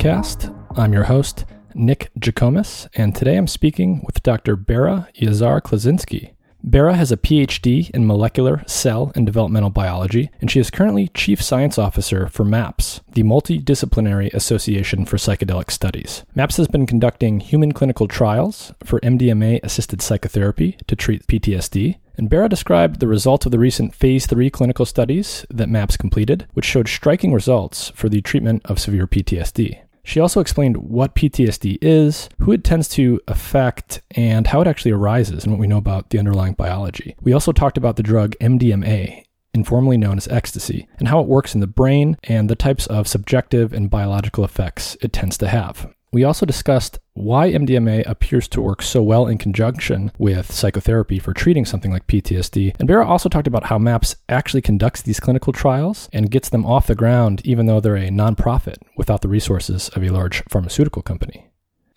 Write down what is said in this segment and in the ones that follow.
podcast. I'm your host, Nick Jikomes, and today I'm speaking with Dr. Berra Yazar Klosinski. Berra has a PhD in molecular, cell, and developmental biology, and she is currently Chief Science Officer for MAPS, the Multidisciplinary Association for Psychedelic Studies. MAPS has been conducting human clinical trials for MDMA assisted psychotherapy to treat PTSD, and Berra described the results of the recent Phase 3 clinical studies that MAPS completed, which showed striking results for the treatment of severe PTSD. She also explained what PTSD is, who it tends to affect, and how it actually arises and what we know about the underlying biology. We also talked about the drug MDMA, informally known as ecstasy, and how it works in the brain and the types of subjective and biological effects it tends to have. We also discussed why MDMA appears to work so well in conjunction with psychotherapy for treating something like PTSD. And Berra also talked about how MAPS actually conducts these clinical trials and gets them off the ground, even though they're a nonprofit without the resources of a large pharmaceutical company.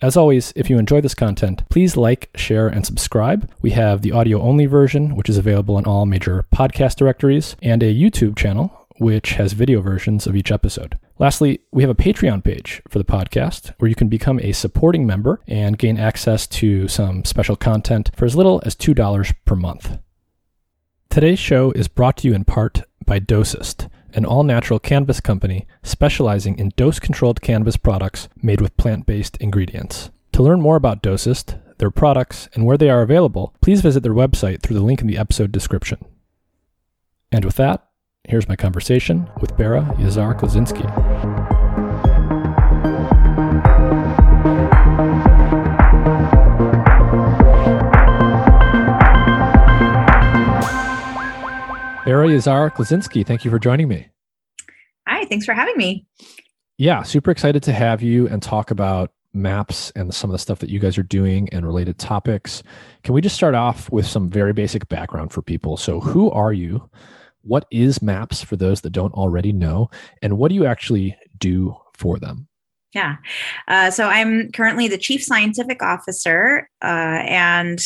As always, if you enjoy this content, please like, share, and subscribe. We have the audio only version, which is available in all major podcast directories, and a YouTube channel which has video versions of each episode. Lastly, we have a Patreon page for the podcast where you can become a supporting member and gain access to some special content for as little as $2 per month. Today's show is brought to you in part by Dosist, an all natural cannabis company specializing in dose controlled cannabis products made with plant based ingredients. To learn more about Dosist, their products, and where they are available, please visit their website through the link in the episode description. And with that, Here's my conversation with Berra Yazar Klosinski. Berra Yazar Klosinski, thank you for joining me. Hi, thanks for having me. Yeah, super excited to have you and talk about maps and some of the stuff that you guys are doing and related topics. Can we just start off with some very basic background for people? So, who are you? What is MAPS for those that don't already know, and what do you actually do for them? Yeah. Uh, so I'm currently the chief scientific officer, uh, and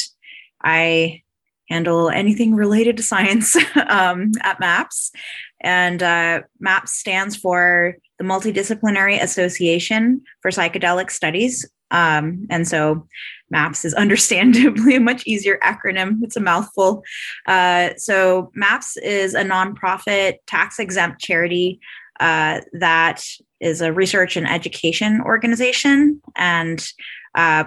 I handle anything related to science um, at MAPS. And uh, MAPS stands for the Multidisciplinary Association for Psychedelic Studies. Um, and so MAPS is understandably a much easier acronym. It's a mouthful. Uh, so, MAPS is a nonprofit tax exempt charity uh, that is a research and education organization. And uh,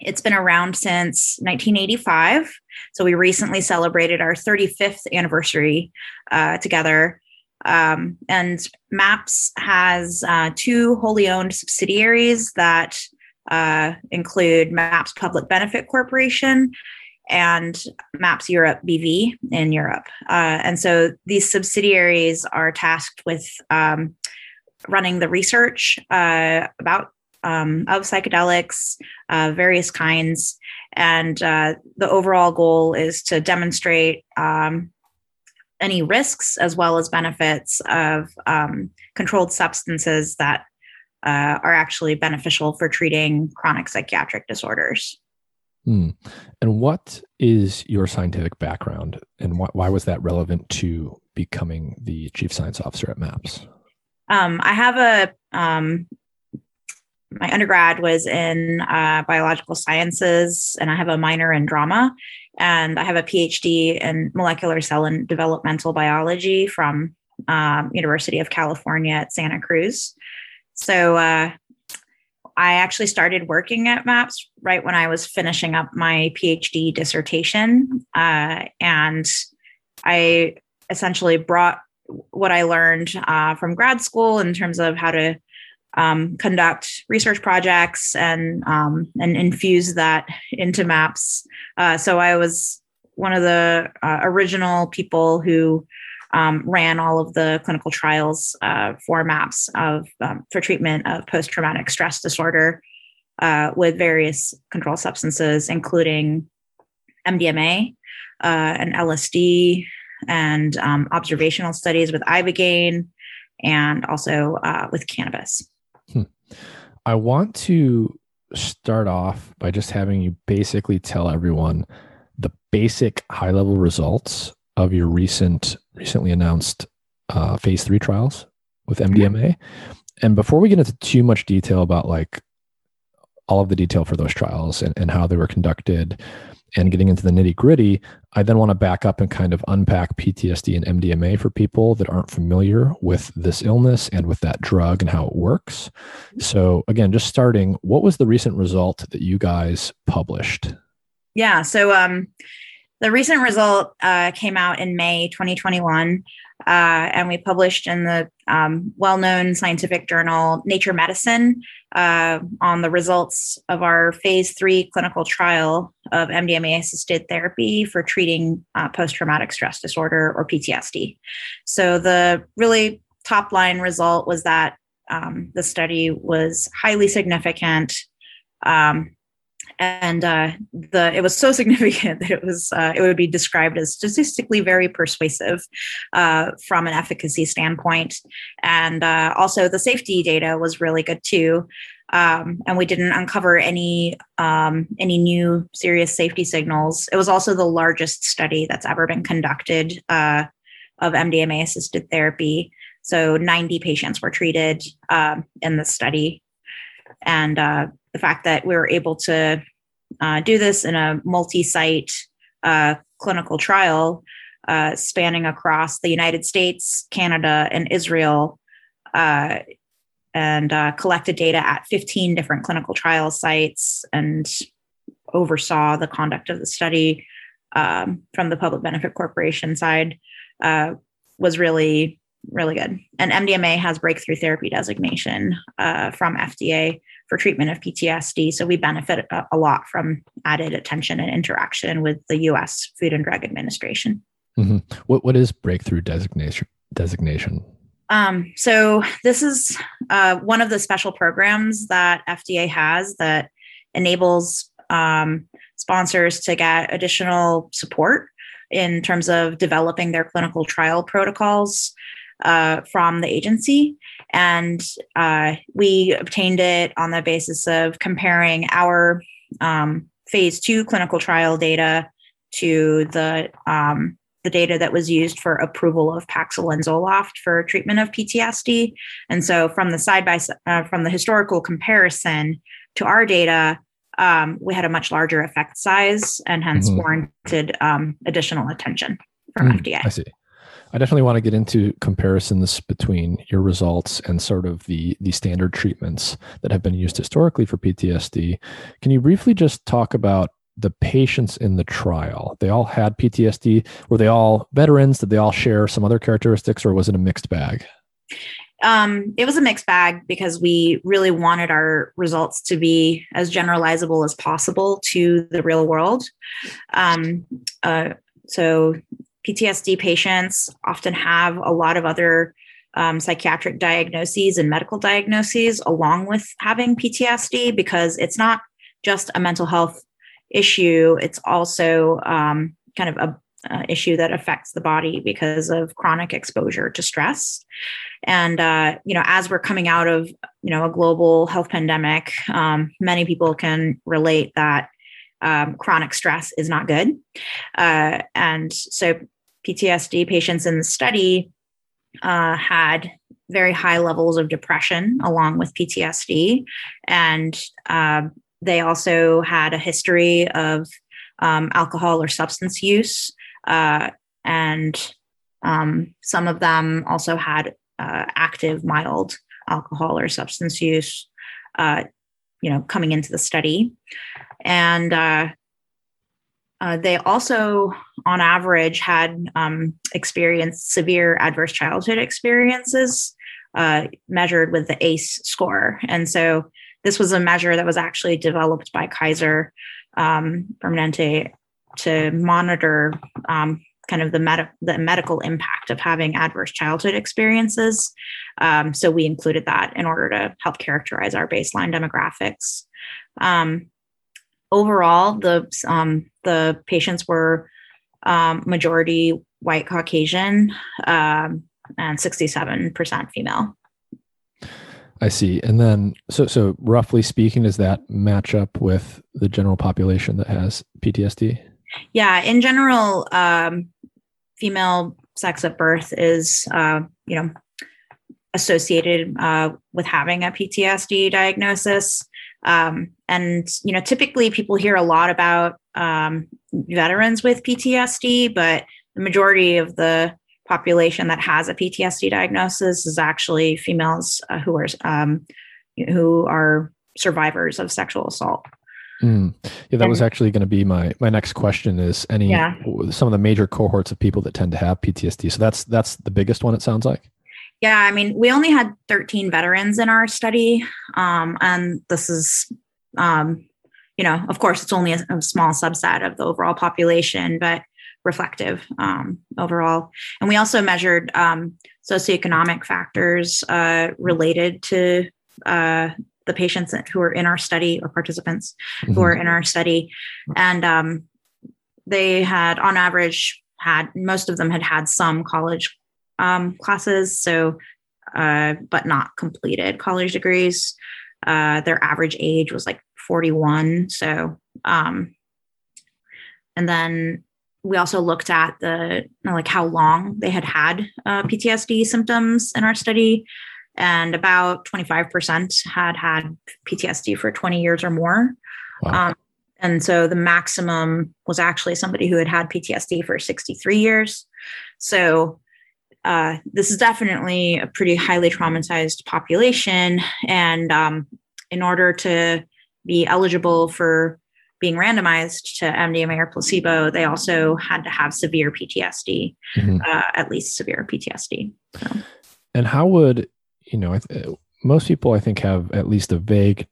it's been around since 1985. So, we recently celebrated our 35th anniversary uh, together. Um, and MAPS has uh, two wholly owned subsidiaries that uh, include MAPS Public Benefit Corporation and MAPS Europe BV in Europe. Uh, and so these subsidiaries are tasked with um, running the research uh, about um, of psychedelics, uh, various kinds, and uh, the overall goal is to demonstrate um, any risks as well as benefits of um, controlled substances that uh, are actually beneficial for treating chronic psychiatric disorders. Hmm. And what is your scientific background, and wh- why was that relevant to becoming the chief science officer at MAPS? Um, I have a um, my undergrad was in uh, biological sciences, and I have a minor in drama, and I have a PhD in molecular cell and developmental biology from um, University of California at Santa Cruz. So uh, I actually started working at MAPS right when I was finishing up my PhD dissertation. Uh, and I essentially brought what I learned uh, from grad school in terms of how to um, conduct research projects and um, and infuse that into MAPS. Uh, so I was one of the uh, original people who um, ran all of the clinical trials uh, for MAPS of um, for treatment of post traumatic stress disorder uh, with various controlled substances, including MDMA uh, and LSD, and um, observational studies with ibogaine, and also uh, with cannabis. Hmm. I want to start off by just having you basically tell everyone the basic high level results of your recent recently announced uh, phase three trials with MDMA. And before we get into too much detail about like all of the detail for those trials and, and how they were conducted and getting into the nitty gritty, I then want to back up and kind of unpack PTSD and MDMA for people that aren't familiar with this illness and with that drug and how it works. So, again, just starting, what was the recent result that you guys published? Yeah. So, um, the recent result uh, came out in May 2021 uh, and we published in the um, well-known scientific journal Nature Medicine uh, on the results of our phase three clinical trial of MDMA-assisted therapy for treating uh, post-traumatic stress disorder or PTSD. So the really top-line result was that um, the study was highly significant. Um, and uh, the it was so significant that it was uh, it would be described as statistically very persuasive uh, from an efficacy standpoint, and uh, also the safety data was really good too. Um, and we didn't uncover any um, any new serious safety signals. It was also the largest study that's ever been conducted uh, of MDMA assisted therapy. So 90 patients were treated um, in the study, and uh, the fact that we were able to uh, do this in a multi-site uh, clinical trial uh, spanning across the United States, Canada, and Israel, uh, and uh, collected data at 15 different clinical trial sites and oversaw the conduct of the study um, from the public benefit corporation side uh, was really really good. And MDMA has breakthrough therapy designation from FDA for treatment of PTSD. So we benefit a, a lot from added attention and interaction with the U.S. Food and Drug Administration. Mm-hmm. What what is breakthrough designation? Designation. Um, so this is uh, one of the special programs that FDA has that enables um, sponsors to get additional support in terms of developing their clinical trial protocols uh, from the agency. And uh, we obtained it on the basis of comparing our um, phase two clinical trial data to the um, the data that was used for approval of Paxil and Zoloft for treatment of PTSD. And so, from the side by uh, from the historical comparison to our data, um, we had a much larger effect size and hence mm-hmm. warranted um, additional attention from mm, FDA. I see. I definitely want to get into comparisons between your results and sort of the the standard treatments that have been used historically for PTSD. Can you briefly just talk about the patients in the trial? They all had PTSD. Were they all veterans? Did they all share some other characteristics, or was it a mixed bag? Um, it was a mixed bag because we really wanted our results to be as generalizable as possible to the real world. Um, uh, so PTSD patients often have a lot of other um, psychiatric diagnoses and medical diagnoses along with having PTSD because it's not just a mental health issue, it's also um, kind of a issue that affects the body because of chronic exposure to stress. And uh, you know as we're coming out of you know a global health pandemic um, many people can relate that um, chronic stress is not good. Uh, and so PTSD patients in the study uh, had very high levels of depression along with PTSD. And uh, they also had a history of um, alcohol or substance use. Uh, and um, some of them also had uh, active, mild alcohol or substance use, uh, you know, coming into the study. And uh, they also, on average, had um, experienced severe adverse childhood experiences uh, measured with the ACE score. And so this was a measure that was actually developed by Kaiser um, Permanente to monitor um, kind of the, med- the medical impact of having adverse childhood experiences. Um, so we included that in order to help characterize our baseline demographics. Um, overall, the um, the patients were um, majority white Caucasian um, and sixty seven percent female. I see. And then, so so roughly speaking, does that match up with the general population that has PTSD? Yeah, in general, um, female sex at birth is, uh, you know, associated uh, with having a PTSD diagnosis. Um, and you know, typically people hear a lot about um, veterans with PTSD, but the majority of the population that has a PTSD diagnosis is actually females uh, who are um, who are survivors of sexual assault. Mm. Yeah, that was actually going to be my my next question. Is any yeah. some of the major cohorts of people that tend to have PTSD? So that's that's the biggest one. It sounds like. Yeah, I mean, we only had 13 veterans in our study, um, and this is, um, you know, of course, it's only a, a, small subset of the overall population, but reflective um, overall. And we also measured um, socioeconomic factors uh, related to uh, the patients who are in our study or participants mm-hmm. who are in our study, and um, they had, on average, had most of them had had some college um, classes, so uh, but not completed college degrees. Uh, their average age was like 41. So, um, and then we also looked at the like how long they had had uh, PTSD symptoms in our study, and about 25% had had PTSD for 20 years or more. Wow. Um, and so the maximum was actually somebody who had had PTSD for 63 years. So uh, this is definitely a pretty highly traumatized population. And um, in order to be eligible for being randomized to MDMA or placebo, they also had to have severe PTSD, mm-hmm. uh, at least severe PTSD. So. And how would, you know, most people I think have at least a vague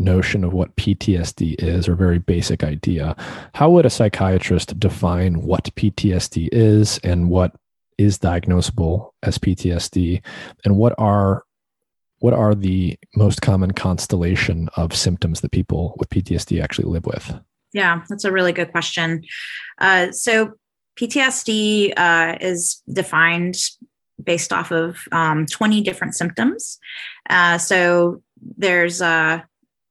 notion of what PTSD is or very basic idea. How would a psychiatrist define what PTSD is and what is diagnosable as PTSD, and what are what are the most common constellation of symptoms that people with PTSD actually live with? Yeah, that's a really good question. Uh, so PTSD uh, is defined based off of um, 20 different symptoms. Uh, so there's, uh,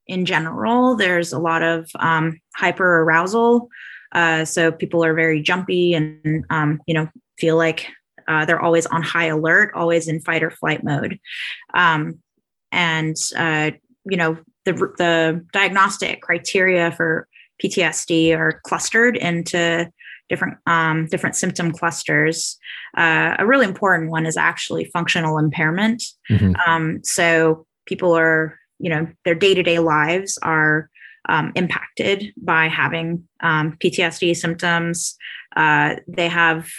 in general, there's a lot of um, hyper arousal. Uh, so people are very jumpy and, um, you know, feel like uh, they're always on high alert, always in fight or flight mode. Um, and, uh, you know, the, the diagnostic criteria for PTSD are clustered into different um, different symptom clusters. Uh, a really important one is actually functional impairment. Mm-hmm. Um, so people are, you know, their day to day lives are um, impacted by having um, PTSD symptoms. Uh, they have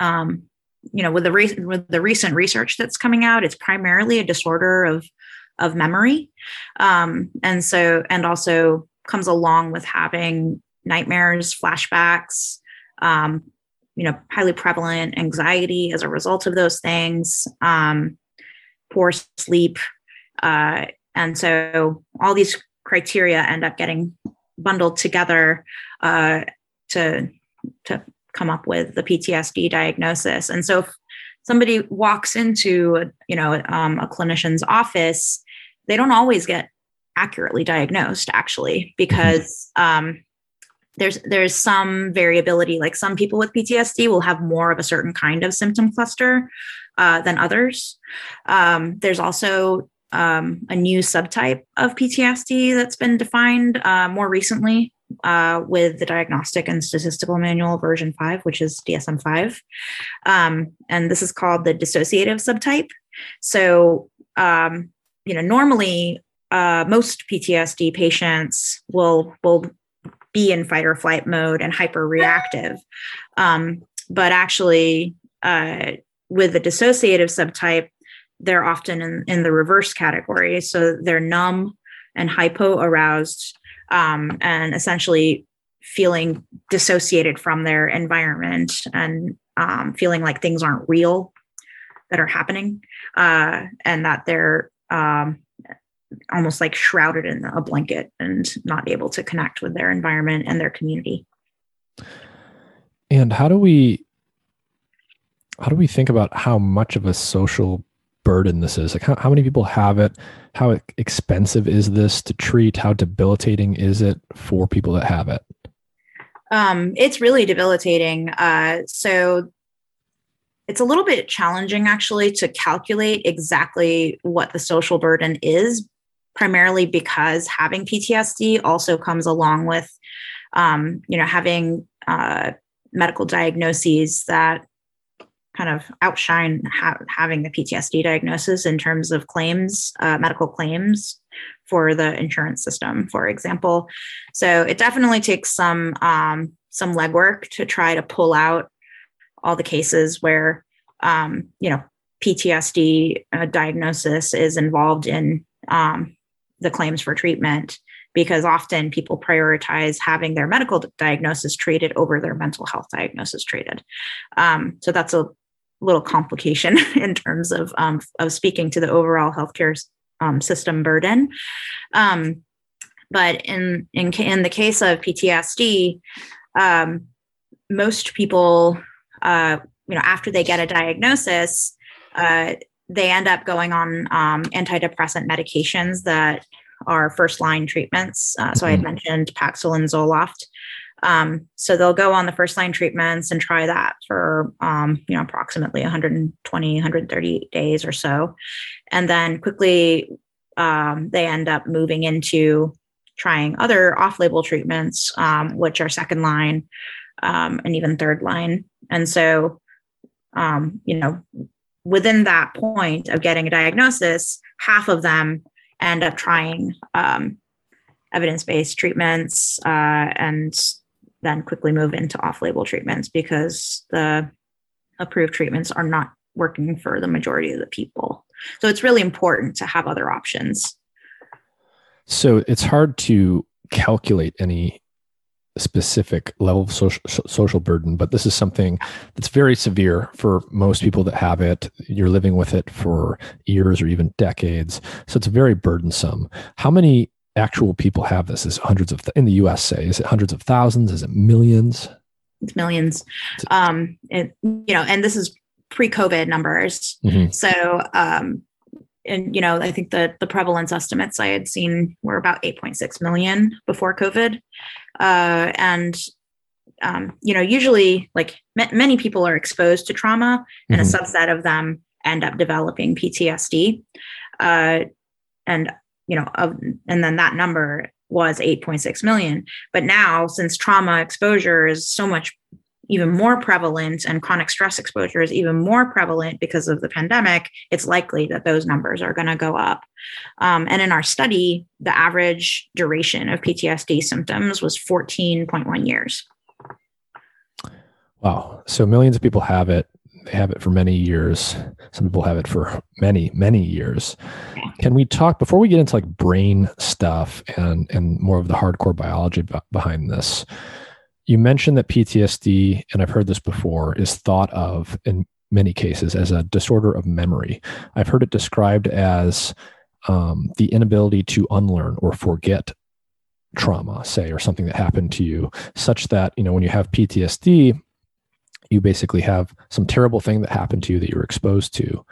um, you know with the re- with the recent research that's coming out it's primarily a disorder of of memory. Um, and so and also comes along with having nightmares flashbacks um, you know highly prevalent anxiety as a result of those things um, poor sleep uh, and so all these criteria end up getting bundled together uh, to to come up with the PTSD diagnosis. And so if somebody walks into, you know, um, a clinician's office, they don't always get accurately diagnosed actually because um, there's there's some variability. Like some people with ptsd will have more of a certain kind of symptom cluster uh, than others. Um, there's also um, a new subtype of ptsd that's been defined uh, more recently uh, with the Diagnostic and Statistical Manual version 5, which is DSM 5. Um, and this is called the dissociative subtype. So, um, you know, normally uh, most PTSD patients will, will be in fight or flight mode and hyper reactive. Um, but actually, uh, with the dissociative subtype, they're often in, in the reverse category. So they're numb and hypo aroused um, and essentially feeling dissociated from their environment and um, feeling like things aren't real that are happening uh, and that they're um, almost like shrouded in a blanket and not able to connect with their environment and their community. And how do we how do we think about how much of a social burden this is? Like how, how many people have it? How expensive is this to treat? How debilitating is it for people that have it? Um, it's really debilitating. Uh, so it's a little bit challenging actually to calculate exactly what the social burden is, primarily because having PTSD also comes along with, um, you know, having uh, medical diagnoses that kind of outshine ha- having the PTSD diagnosis in terms of claims, uh, medical claims for the insurance system, for example. So it definitely takes some um, some legwork to try to pull out all the cases where um, you know PTSD uh, diagnosis is involved in um, the claims for treatment because often people prioritize having their medical diagnosis treated over their mental health diagnosis treated. Um, so that's a little complication in terms of um, of speaking to the overall healthcare um, system burden. Um, but in in in the case of PTSD, um, most people, uh, you know, after they get a diagnosis, uh, they end up going on um, antidepressant medications that are first line treatments. Uh, so I had mm-hmm. mentioned Paxil and Zoloft. Um, so they'll go on the first line treatments and try that for um, you know approximately 120, 130 days or so, and then quickly um, they end up moving into trying other off-label treatments, um, which are second line um, and even third line. And so, um, you know, within that point of getting a diagnosis, half of them end up trying evidence-based treatments uh, and then quickly move into off-label treatments because the approved treatments are not working for the majority of the people. So it's really important to have other options. So it's hard to calculate any specific level of social, social burden, but this is something that's very severe for most people that have it. You're living with it for years or even decades. So it's very burdensome. How many actual people have this? Is hundreds of th- in the U.S. Say, is it hundreds of thousands? Is it millions? It's millions. Um, it, you know, and this is pre-COVID numbers. Mm-hmm. So, um, and you know, I think the the prevalence estimates I had seen were about 8.6 million before COVID, uh, and um, you know, usually like m- many people are exposed to trauma, mm-hmm. and a mm-hmm. subset of them end up developing PTSD. Uh, and you know, of, and then that number was 8.6 million. But now, since trauma exposure is so much even more prevalent and chronic stress exposure is even more prevalent because of the pandemic, it's likely that those numbers are going to go up. Um, and in our study, the average duration of PTSD symptoms was 14.1 years. Wow. So millions of people have it they have it for many years. Some people have it for many, many years. Can we talk before we get into like brain stuff and and more of the hardcore biology b- behind this? You mentioned that PTSD, and I've heard this before, is thought of in many cases as a disorder of memory. I've heard it described as um, the inability to unlearn or forget trauma, say, or something that happened to you, such that you know when you have PTSD, you basically have some terrible thing that happened to you that you're exposed to.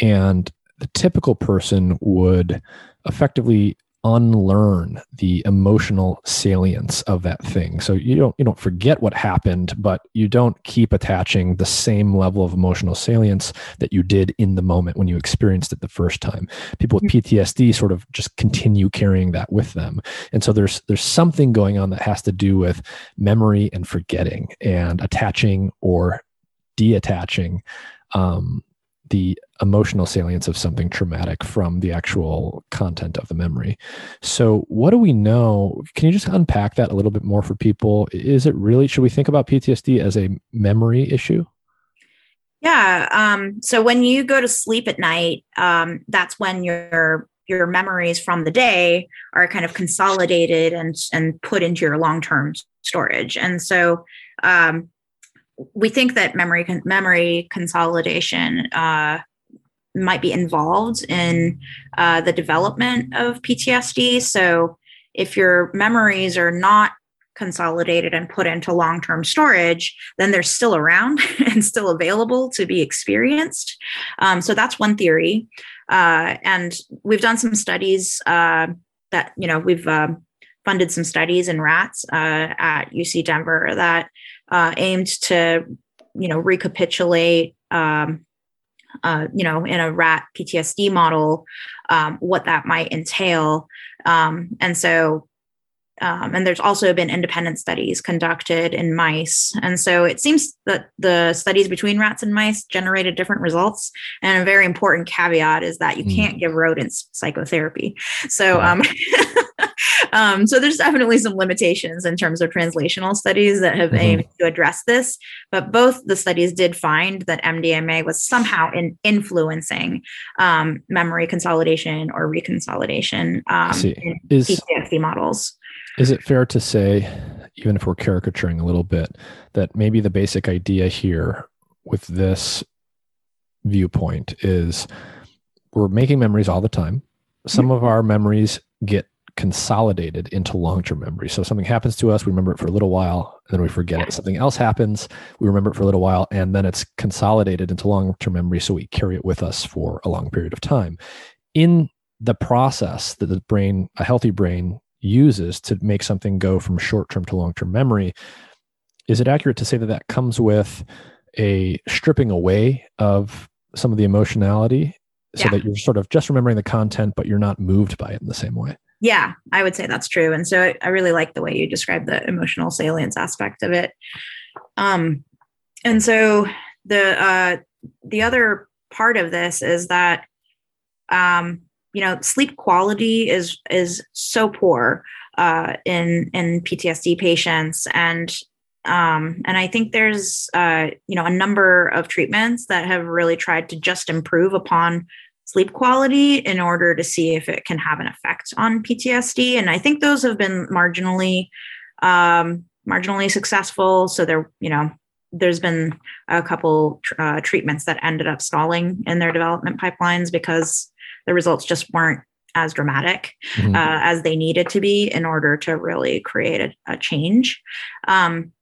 And the typical person would effectively unlearn the emotional salience of that thing. So you don't you don't forget what happened, but you don't keep attaching the same level of emotional salience that you did in the moment when you experienced it the first time. People with PTSD sort of just continue carrying that with them. And so there's there's something going on that has to do with memory and forgetting and attaching or deattaching um, the emotional salience of something traumatic from the actual content of the memory. So, what do we know? Can you just unpack that a little bit more for people? Is it really, should we think about PTSD as a memory issue? Yeah. Um, so, when you go to sleep at night, um, that's when your your memories from the day are kind of consolidated and and put into your long term storage. And so, um, we think that memory memory consolidation uh, might be involved in uh, the development of PTSD. So, if your memories are not consolidated and put into long term storage, then they're still around and still available to be experienced. Um, so, that's one theory. Uh, and we've done some studies uh, that, you know, we've um, funded some studies in rats uh, at UC Denver that uh, aimed to you know, recapitulate, um, uh, you know, in a rat PTSD model, um, what that might entail. Um, and so um, and there's also been independent studies conducted in mice. And so it seems that the studies between rats and mice generated different results. And a very important caveat is that you mm. can't give rodents psychotherapy. So, um, um, so there's definitely some limitations in terms of translational studies that have mm-hmm. aimed to address this. But both the studies did find that MDMA was somehow in influencing um, memory consolidation or reconsolidation um, in is, PTSD models. Is it fair to say, even if we're caricaturing a little bit, that maybe the basic idea here with this viewpoint is we're making memories all the time. Some of our memories get consolidated into long-term memory. So something happens to us, we remember it for a little while, and then we forget it. Something else happens, we remember it for a little while, and then it's consolidated into long-term memory, so we carry it with us for a long period of time. In the process that the brain, a healthy brain, uses to make something go from short term to long term memory. Is it accurate to say that that comes with a stripping away of some of the emotionality so yeah. that you're sort of just remembering the content, but you're not moved by it in the same way? Yeah, I would say that's true. And so I really like the way you describe the emotional salience aspect of it. Um, and so the uh, the other part of this is that um, you know sleep quality is is so poor uh, in in PTSD patients. And um, and I think there's uh, you know a number of treatments that have really tried to just improve upon sleep quality in order to see if it can have an effect on PTSD and I think those have been marginally um, marginally successful. So there you know there's been a couple uh, treatments that ended up stalling in their development pipelines because the results just weren't as dramatic mm-hmm. uh, as they needed to be in order to really create a, a change. Um,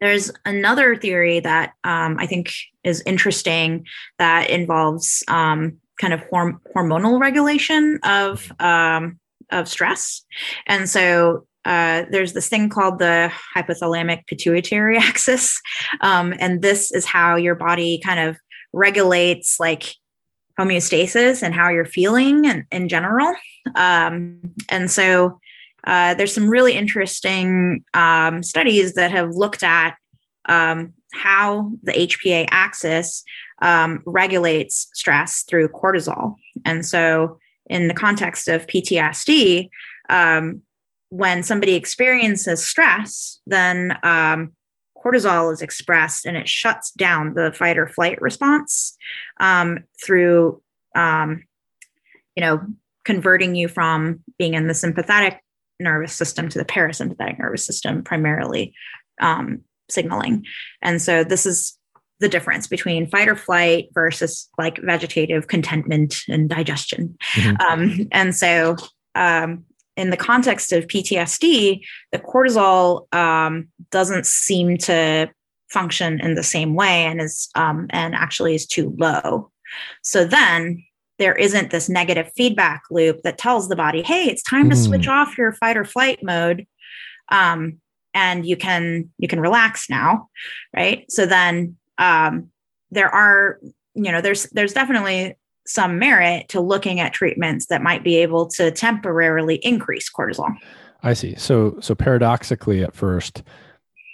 there's another theory that um, I think is interesting that involves um, kind of horm- hormonal regulation of um, of stress, and so uh, there's this thing called the hypothalamic pituitary axis, um, and this is how your body kind of regulates like homeostasis and how you're feeling and in general. Um, and so uh, there's some really interesting um, studies that have looked at um, how the HPA axis um, regulates stress through cortisol. And so, in the context of PTSD, um, when somebody experiences stress, then um, cortisol is expressed and it shuts down the fight or flight response um, through, um, you know, converting you from being in the sympathetic nervous system to the parasympathetic nervous system, primarily um, signaling. And so this is the difference between fight or flight versus like vegetative contentment and digestion. Mm-hmm. Um, and so um, in the context of PTSD, the cortisol um, doesn't seem to function in the same way and is um, and actually is too low. So then there isn't this negative feedback loop that tells the body, "Hey, it's time mm. to switch hmm. off your fight or flight mode." Um, and you can you can relax now right so then um, there are you know there's there's definitely some merit to looking at treatments that might be able to temporarily increase cortisol. I see. So so paradoxically at first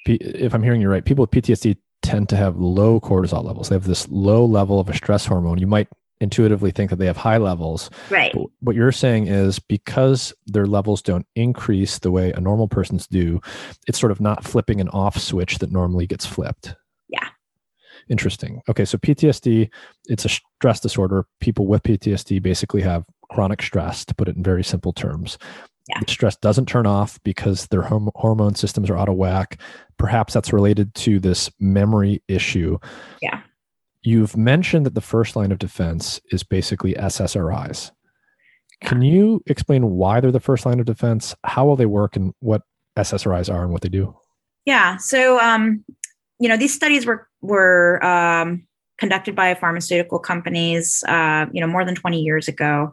if I'm hearing you right, people with PTSD tend to have low cortisol levels. They have this low level of a stress hormone. You might intuitively think that they have high levels. Right. But what you're saying is because their levels don't increase the way a normal person's do, it's sort of not flipping an off switch that normally gets flipped. Interesting. Okay, so PTSD, it's a stress disorder. People with PTSD basically have chronic stress, to put it in very simple terms. Yeah. The stress doesn't turn off because their hormone systems are out of whack. Perhaps that's related to this memory issue. Yeah. You've mentioned that the first line of defense is basically SSRIs. Yeah. Can you explain why they're the first line of defense, how will they work, and what SSRIs are and what they do? Yeah. So, um, you know, these studies were were um, conducted by pharmaceutical companies, uh, you know, more than 20 years ago.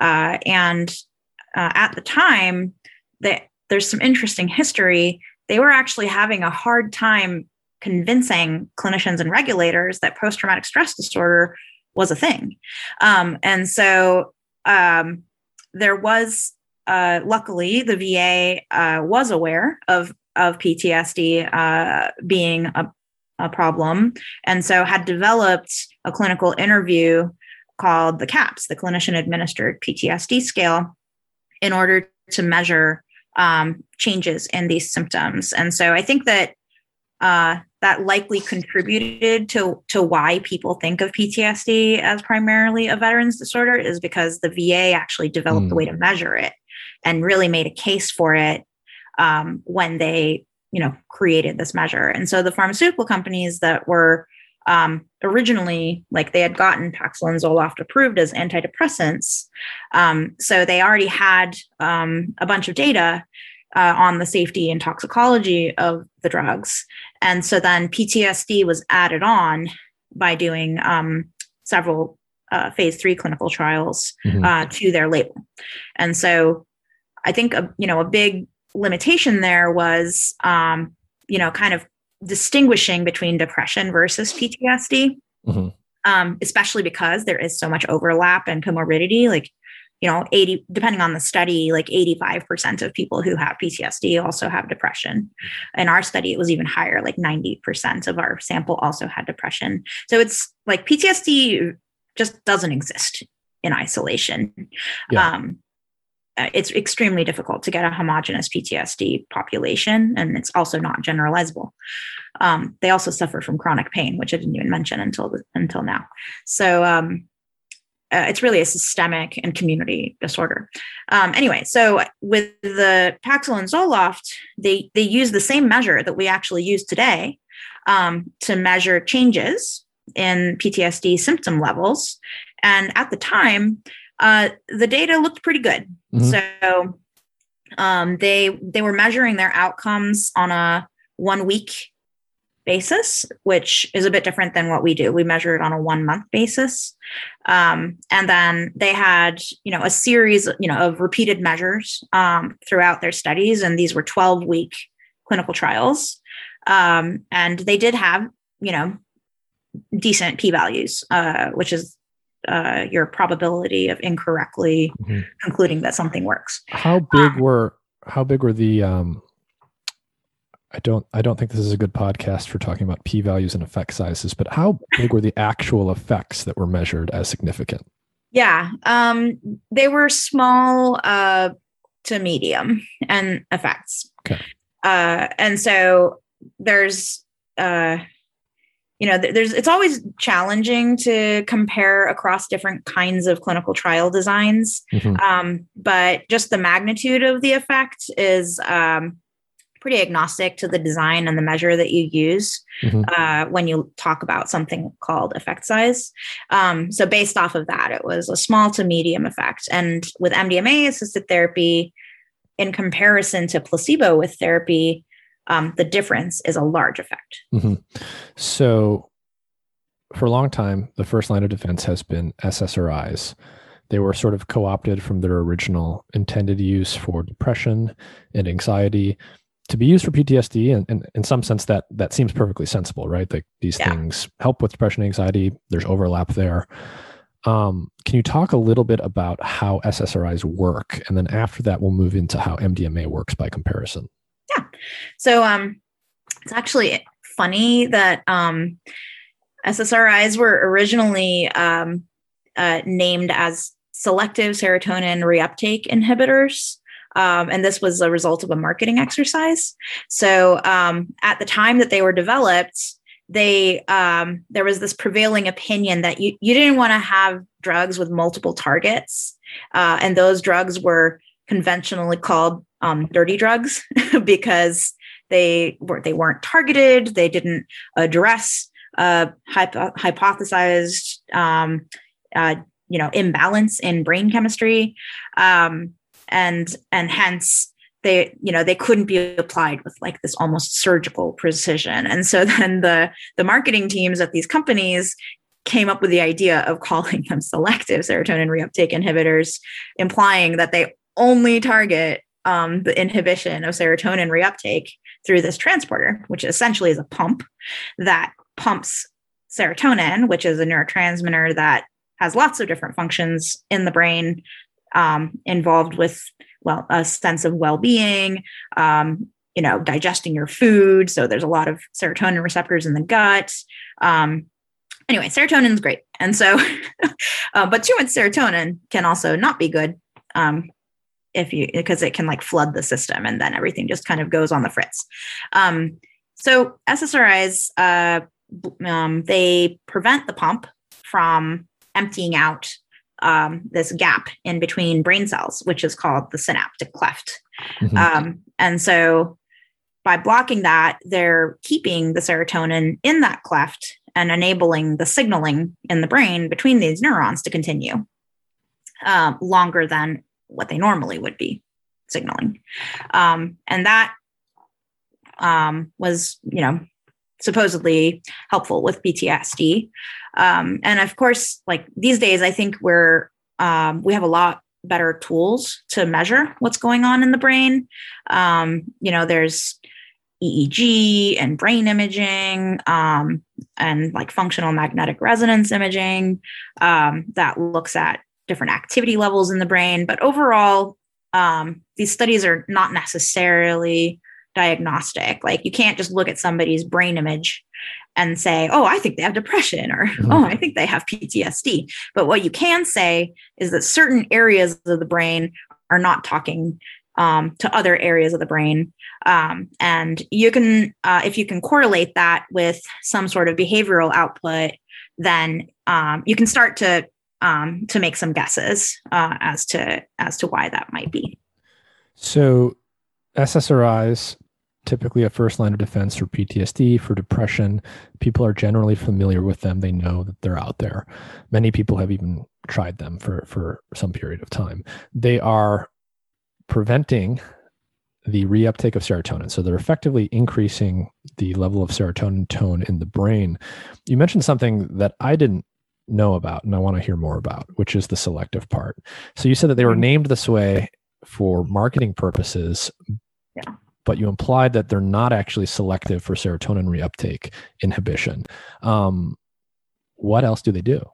Uh, and uh, at the time, that there's some interesting history. They were actually having a hard time convincing clinicians and regulators that post traumatic stress disorder was a thing. Um, and so um, there was, uh, luckily, the VA uh, was aware of of PTSD uh, being a, a problem, and so had developed a clinical interview called the CAPS, the Clinician Administered PTSD Scale, in order to measure um, changes in these symptoms. And so I think that uh, that likely contributed to to why people think of PTSD as primarily a veterans disorder is because the VA actually developed mm. a way to measure it and really made a case for it um, when they you know created this measure. And so the pharmaceutical companies that were um, originally like they had gotten Paxil and Zoloft approved as antidepressants, um, so they already had um, a bunch of data uh, on the safety and toxicology of the drugs. And so then PTSD was added on by doing um, several uh, phase three clinical trials mm-hmm. uh, to their label. And so I think a, you know a big limitation there was um, you know kind of distinguishing between depression versus PTSD. Mm-hmm. Um, especially because there is so much overlap and comorbidity. Like you know 80 depending on the study like 85% of people who have ptsd also have depression in our study it was even higher like 90% of our sample also had depression so it's like ptsd just doesn't exist in isolation yeah. um, it's extremely difficult to get a homogenous PTSD population, and it's also not generalizable. Um, they also suffer from chronic pain, which I didn't even mention until until now. So, um, uh, it's really a systemic and community disorder. Um, anyway, so with the Paxil and Zoloft, they they use the same measure that we actually use today um, to measure changes in PTSD symptom levels, and at the time, uh, the data looked pretty good. Mm-hmm. So um, they they were measuring their outcomes on a one week basis, which is a bit different than what we do. We measure it on a one month basis. Um, and then they had, you know, a series, you know, of repeated measures um, throughout their studies. And these were 12 week clinical trials. Um, and they did have, you know, decent p values, uh, which is uh, your probability of incorrectly mm-hmm. concluding that something works. How big um, were how big were the um, I don't I don't think this is a good podcast for talking about p values and effect sizes, but how big were the actual effects that were measured as significant? Yeah, um, they were small uh, to medium and effects. Okay. Uh, and so there's uh, you know there's it's always challenging to compare across different kinds of clinical trial designs mm-hmm. um, but just the magnitude of the effect is um, pretty agnostic to the design and the measure that you use mm-hmm. uh, when you talk about something called effect size. Um, so, based off of that, it was a small to medium effect. And with MDMA assisted therapy, in comparison to placebo with therapy, um, the difference is a large effect. Mm-hmm. So, for a long time, the first line of defense has been SSRIs. They were sort of co opted from their original intended use for depression and anxiety to be used for PTSD, and, and, in some sense, that that seems perfectly sensible, right? Like these yeah. things help with depression, anxiety. There's overlap there. Um, can you talk a little bit about how SSRIs work, and then after that, we'll move into how MDMA works by comparison? So, um, it's actually funny that um, SSRIs were originally um, uh, named as selective serotonin reuptake inhibitors. Um, and this was a result of a marketing exercise. So um, at the time that they were developed, they um, there was this prevailing opinion that you, you didn't want to have drugs with multiple targets, uh, and those drugs were conventionally called um, dirty drugs because they were they weren't targeted, they didn't address uh, hypo- hypothesized um, uh, you know imbalance in brain chemistry. Um, and and hence they you know they couldn't be applied with like this almost surgical precision and so then the the marketing teams at these companies came up with the idea of calling them selective serotonin reuptake inhibitors implying that they only target um, the inhibition of serotonin reuptake through this transporter, which essentially is a pump that pumps serotonin, which is a neurotransmitter that has lots of different functions in the brain um, involved with well a sense of well-being um, you know digesting your food. So there's a lot of serotonin receptors in the gut. Um, anyway serotonin is great. And so uh, but too much serotonin can also not be good um, if you because it can like flood the system and then everything just kind of goes on the fritz um, so ssris uh, um, they prevent the pump from emptying out um, this gap in between brain cells, which is called the synaptic cleft. Mm-hmm. Um, and so by blocking that, they're keeping the serotonin in that cleft and enabling the signaling in the brain between these neurons to continue um, longer than what they normally would be signaling. Um, and that um, was, you know, supposedly helpful with PTSD. Um, and of course, like these days, I think we're um, we have a lot better tools to measure what's going on in the brain. Um, you know, there's EEG and brain imaging um, and like functional magnetic resonance imaging um, that looks at different activity levels in the brain. But overall, um, these studies are not necessarily diagnostic. Like you can't just look at somebody's brain image and say, oh, I think they have depression or mm-hmm. oh, I think they have PTSD. But what you can say is that certain areas of the brain are not talking um, to other areas of the brain. Um, and you can, uh, if you can correlate that with some sort of behavioral output, then um, you can start to um, to make some guesses uh, as to as to why that might be. So, SSRIs typically a first line of defense for PTSD, for depression. People are generally familiar with them. They know that they're out there. Many people have even tried them for, for some period of time. They are preventing the reuptake of serotonin. So they're effectively increasing the level of serotonin tone in the brain. You mentioned something that I didn't know about and I want to hear more about, which is the selective part. So you said that they were mm-hmm. named this way for marketing purposes. Yeah but you implied that they're not actually selective for serotonin reuptake inhibition. Um, what else do they do?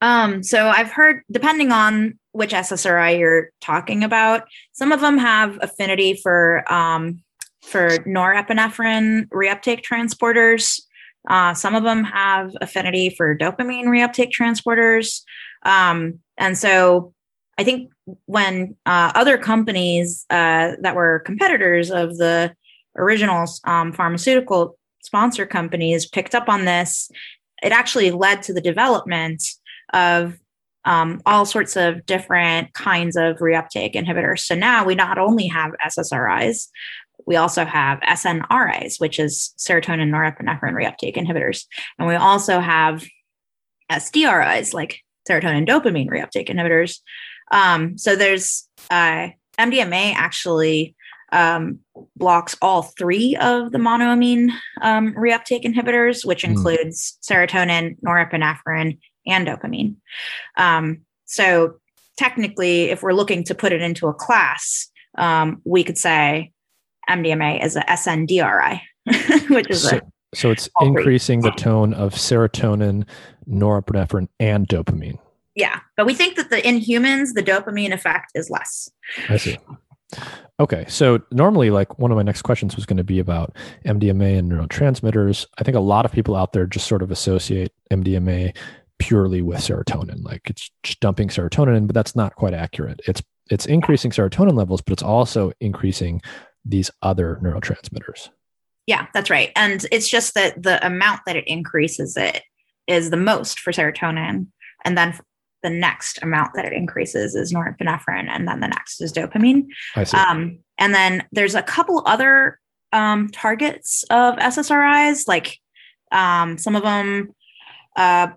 Um, so I've heard, depending on which SSRI you're talking about, some of them have affinity for um, for norepinephrine reuptake transporters. Uh, some of them have affinity for dopamine reuptake transporters. Um, and so I think when uh, other companies uh, that were competitors of the original um, pharmaceutical sponsor companies picked up on this, it actually led to the development of um, all sorts of different kinds of reuptake inhibitors. So now we not only have SSRIs, we also have SNRIs, which is serotonin norepinephrine reuptake inhibitors. And we also have SDRIs, like serotonin dopamine reuptake inhibitors, um, so there's uh, MDMA actually um, blocks all three of the monoamine um, reuptake inhibitors, which mm. includes serotonin, norepinephrine, and dopamine. Um, so technically, if we're looking to put it into a class, um, we could say MDMA is a SNDRI, which is so, a so it's increasing the tone of serotonin, norepinephrine, and dopamine. Yeah but we think that the in humans the dopamine effect is less. I see. Okay so normally like one of my next questions was going to be about mdma and neurotransmitters. I think a lot of people out there just sort of associate mdma purely with serotonin like it's just dumping serotonin in but that's not quite accurate. It's it's increasing serotonin levels but it's also increasing these other neurotransmitters yeah that's right and it's just that the amount that it increases it is the most for serotonin and then the next amount that it increases is norepinephrine, and then the next is dopamine. I Um, and then there's a couple other um, targets of SSRIs, like um, some of them uh,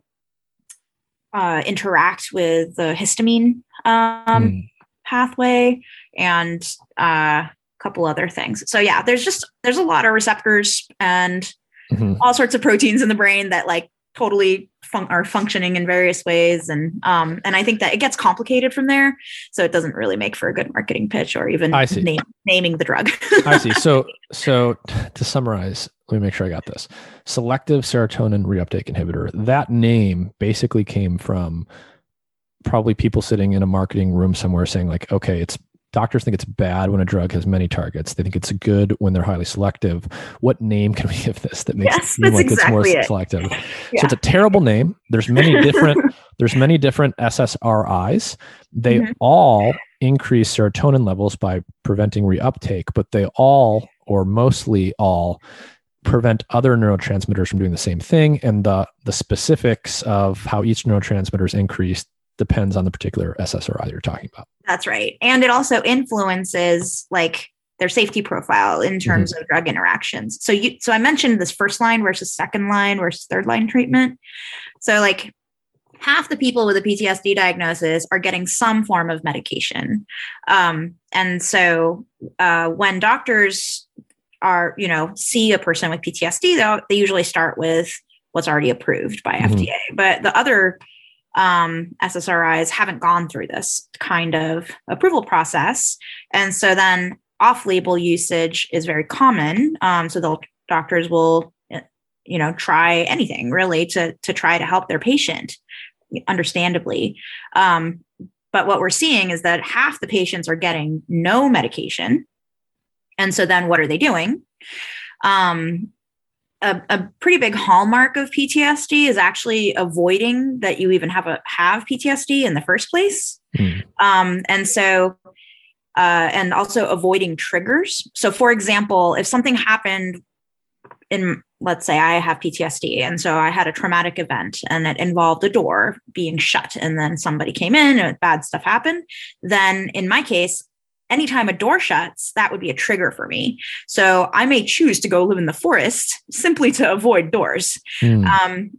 uh, interact with the histamine mm. pathway, and uh, couple other things. So yeah, there's just there's a lot of receptors and mm-hmm. all sorts of proteins in the brain that like totally fun- are functioning in various ways and um and i think that it gets complicated from there so it doesn't really make for a good marketing pitch or even name, naming the drug I see. So, so to summarize, let me make sure I got this. Selective serotonin reuptake inhibitor. That name basically came from probably people sitting in a marketing room somewhere saying like, okay, it's doctors think it's bad when a drug has many targets. They think it's good when they're highly selective. What name can we give this that makes Yes, it seem like it's more it. selective? So it's a terrible name. There's many different there's many different SSRIs. They Mhm. all increase serotonin levels by preventing reuptake, but they all or mostly all prevent other neurotransmitters from doing the same thing and the the specifics of how each neurotransmitter is increased depends on the particular SSRI you're talking about. That's right. And it also influences like their safety profile in terms of drug interactions. So you so I mentioned this first line versus second line versus third line treatment. So like half the people with a PTSD diagnosis are getting some form of medication. Um, and so uh, when doctors are, you know, see a person with PTSD, they'll- they usually start with what's already approved by Mhm. FDA. But the other um, SSRIs haven't gone through this kind of approval process. And so then off label usage is very common. Um, so they'll, doctors will, eh, you know, try anything really to, to try to help their patient, understandably. Um, but what we're seeing is that half the patients are getting no medication. And so then what are they doing? Um, a, a pretty big hallmark of PTSD is actually avoiding that you even have a have PTSD in the first place. Hmm. Um, and so, uh, and also avoiding triggers. So, for example, if something happened in, let's say I have PTSD, and so I had a traumatic event and it involved a door being shut, and then somebody came in and bad stuff happened, then in my case, anytime a door shuts, that would be a trigger for me. So I may choose to go live in the forest simply to avoid doors Hmm. um,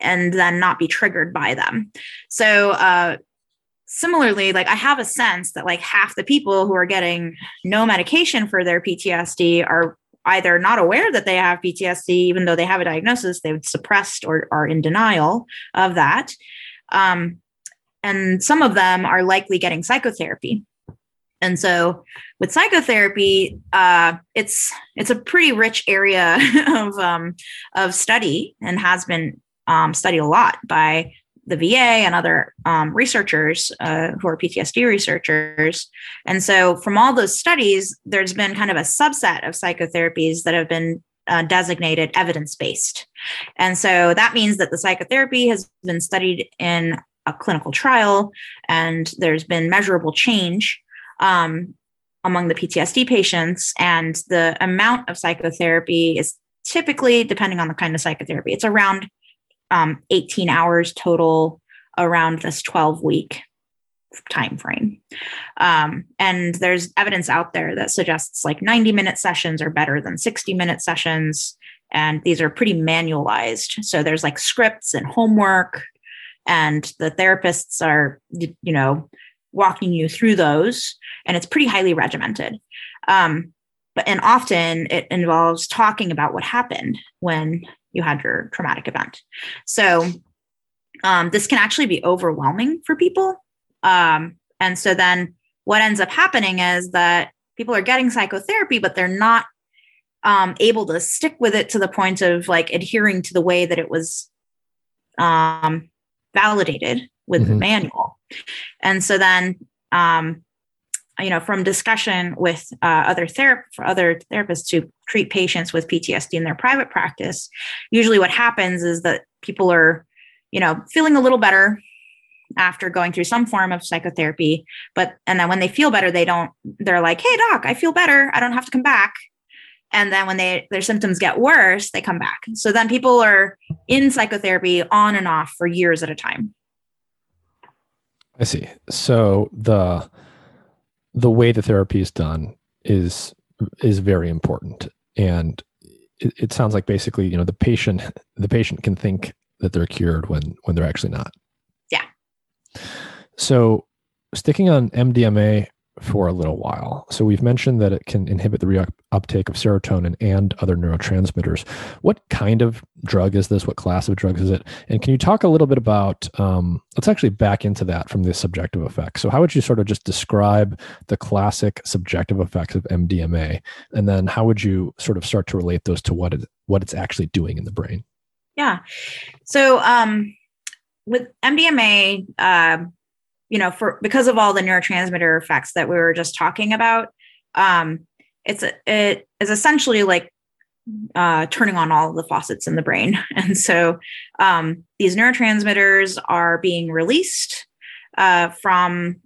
and then not be triggered by them. So, uh, similarly, like I have a sense that like half the people who are getting no medication for their PTSD are either not aware that they have PTSD, even though they have a diagnosis, they've suppressed or are in denial of that. Um, and some of them are likely getting psychotherapy. And so with psychotherapy, uh, it's it's a pretty rich area of um, of study and has been um, studied a lot by the VA and other um, researchers uh, who are PTSD researchers. And so, from all those studies, there's been kind of a subset of psychotherapies that have been uh, designated evidence based. And so that means that the psychotherapy has been studied in a clinical trial and there's been measurable change um, among the PTSD patients. And the amount of psychotherapy is typically, depending on the kind of psychotherapy, it's around um, 18 hours total around this 12 week time frame. Um, and there's evidence out there that suggests like 90 minute sessions are better than 60 minute sessions. And these are pretty manualized. So there's like scripts and homework, and the therapists are, you know, walking you through those. And it's pretty highly regimented. Um, but and often it involves talking about what happened when you had your traumatic event. So um, this can actually be overwhelming for people. Um, and so then what ends up happening is that people are getting psychotherapy, but they're not um, able to stick with it to the point of like adhering to the way that it was um, validated with the Mhm. manual. And so then, um, you know, from discussion with uh, other therap- other therapists who treat patients with PTSD in their private practice, usually what happens is that people are, you know, feeling a little better after going through some form of psychotherapy, but and then when they feel better, they don't. They're like, "Hey, doc, I feel better. I don't have to come back." And then when they their symptoms get worse, they come back. So then people are in psychotherapy on and off for years at a time. I see. So the the way the therapy is done is is very important, and it, it sounds like basically, you know, the patient the patient can think that they're cured when when they're actually not. Yeah. So sticking on MDMA for a little while. So we've mentioned that it can inhibit the reuptake of serotonin and other neurotransmitters. What kind of drug is this? What class of drugs is it? And can you talk a little bit about? Um, let's actually back into that from the subjective effects. So how would you sort of just describe the classic subjective effects of MDMA, and then how would you sort of start to relate those to what it what it's actually doing in the brain? Yeah. So um, with MDMA. Uh, you know, for because of all the neurotransmitter effects that we were just talking about, um, it's it is essentially like uh, turning on all of the faucets in the brain, and so um, these neurotransmitters are being released uh, from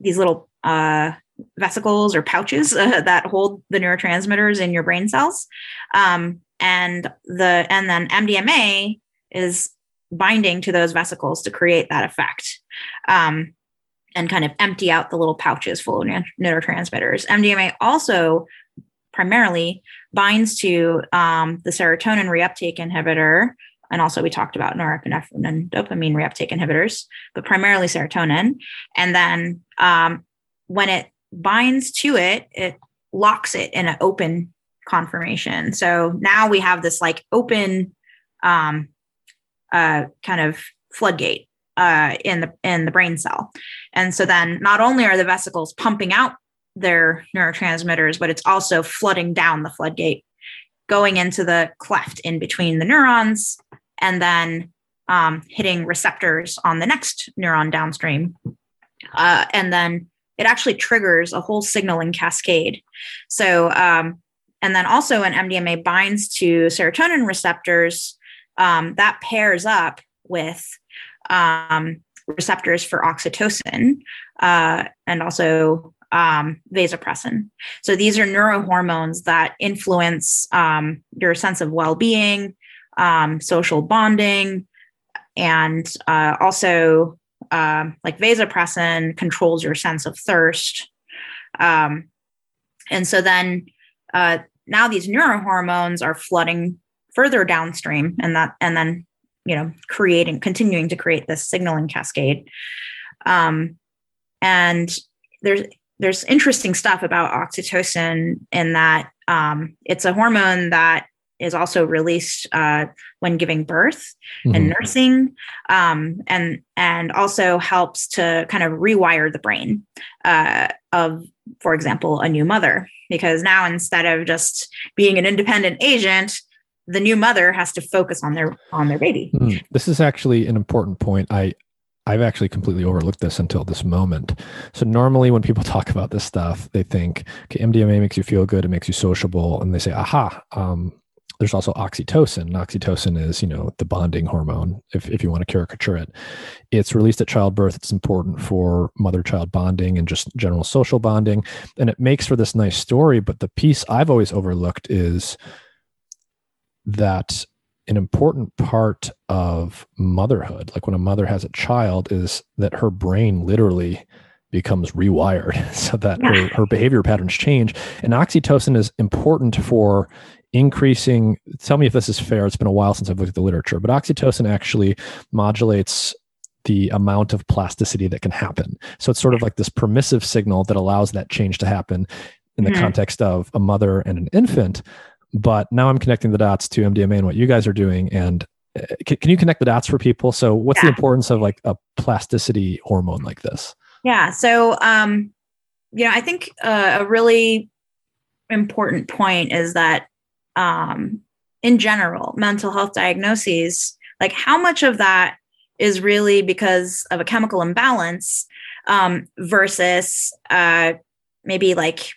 these little uh, vesicles or pouches uh, that hold the neurotransmitters in your brain cells, um, and the and then MDMA is binding to those vesicles to create that effect. Um, and kind of empty out the little pouches full of neurotransmitters. MDMA also primarily binds to um, the serotonin reuptake inhibitor. And also, we talked about norepinephrine and dopamine reuptake inhibitors, but primarily serotonin. And then um, when it binds to it, it locks it in an open conformation. So now we have this like open um, uh, kind of floodgate uh, in the in the brain cell. And so then not only are the vesicles pumping out their neurotransmitters, but it's also flooding down the floodgate, going into the cleft in between the neurons, and then um, hitting receptors on the next neuron downstream. Uh, and then it actually triggers a whole signaling cascade. So, um, and then also when MDMA binds to serotonin receptors, um, that pairs up with um, receptors for oxytocin uh, and also um, vasopressin. So these are neurohormones that influence um, your sense of well-being, um, social bonding, and uh, also uh, like vasopressin controls your sense of thirst. Um, and so then uh, now these neurohormones are flooding further downstream, and that and then you know creating continuing to create this signaling cascade um, and there's there's interesting stuff about oxytocin in that um, it's a hormone that is also released uh, when giving birth mm-hmm. and nursing, um, and and also helps to kind of rewire the brain uh, of, for example, a new mother. Because now instead of just being an independent agent, the new mother has to focus on their on their baby. Mm, this is actually an important point. I I've actually completely overlooked this until this moment. So normally when people talk about this stuff, they think, okay, MDMA makes you feel good, it makes you sociable, and they say, aha, um, there's also oxytocin. Oxytocin is, you know, the bonding hormone, if, if you want to caricature it. It's released at childbirth. It's important for mother child bonding and just general social bonding. And it makes for this nice story. But the piece I've always overlooked is that an important part of motherhood, like when a mother has a child, is that her brain literally becomes rewired so that yeah. her, her behavior patterns change. And oxytocin is important for increasing. Tell me if this is fair. It's been a while since I've looked at the literature, but oxytocin actually modulates the amount of plasticity that can happen. So it's sort of like this permissive signal that allows that change to happen in the mm-hmm. context of a mother and an infant. But now I'm connecting the dots to MDMA and what you guys are doing. And uh, can, can you connect the dots for people? So, what's yeah. the importance of like a plasticity hormone like this? Yeah. So, um, you know, I think uh, a really important point is that um, in general, mental health diagnoses, like how much of that is really because of a chemical imbalance um, versus uh, maybe like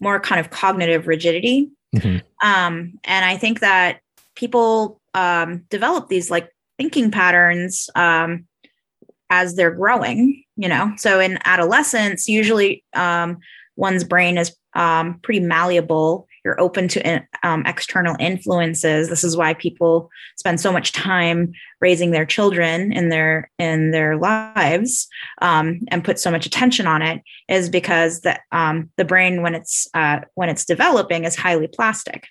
more kind of cognitive rigidity. Mm-hmm. Um, and I think that people um, develop these like thinking patterns um, as they're growing, you know. So in adolescence, usually um, one's brain is um, pretty malleable. You're open to um, external influences. This is why people spend so much time raising their children in their in their lives um, and put so much attention on it. Is because the um, the brain when it's uh, when it's developing is highly plastic,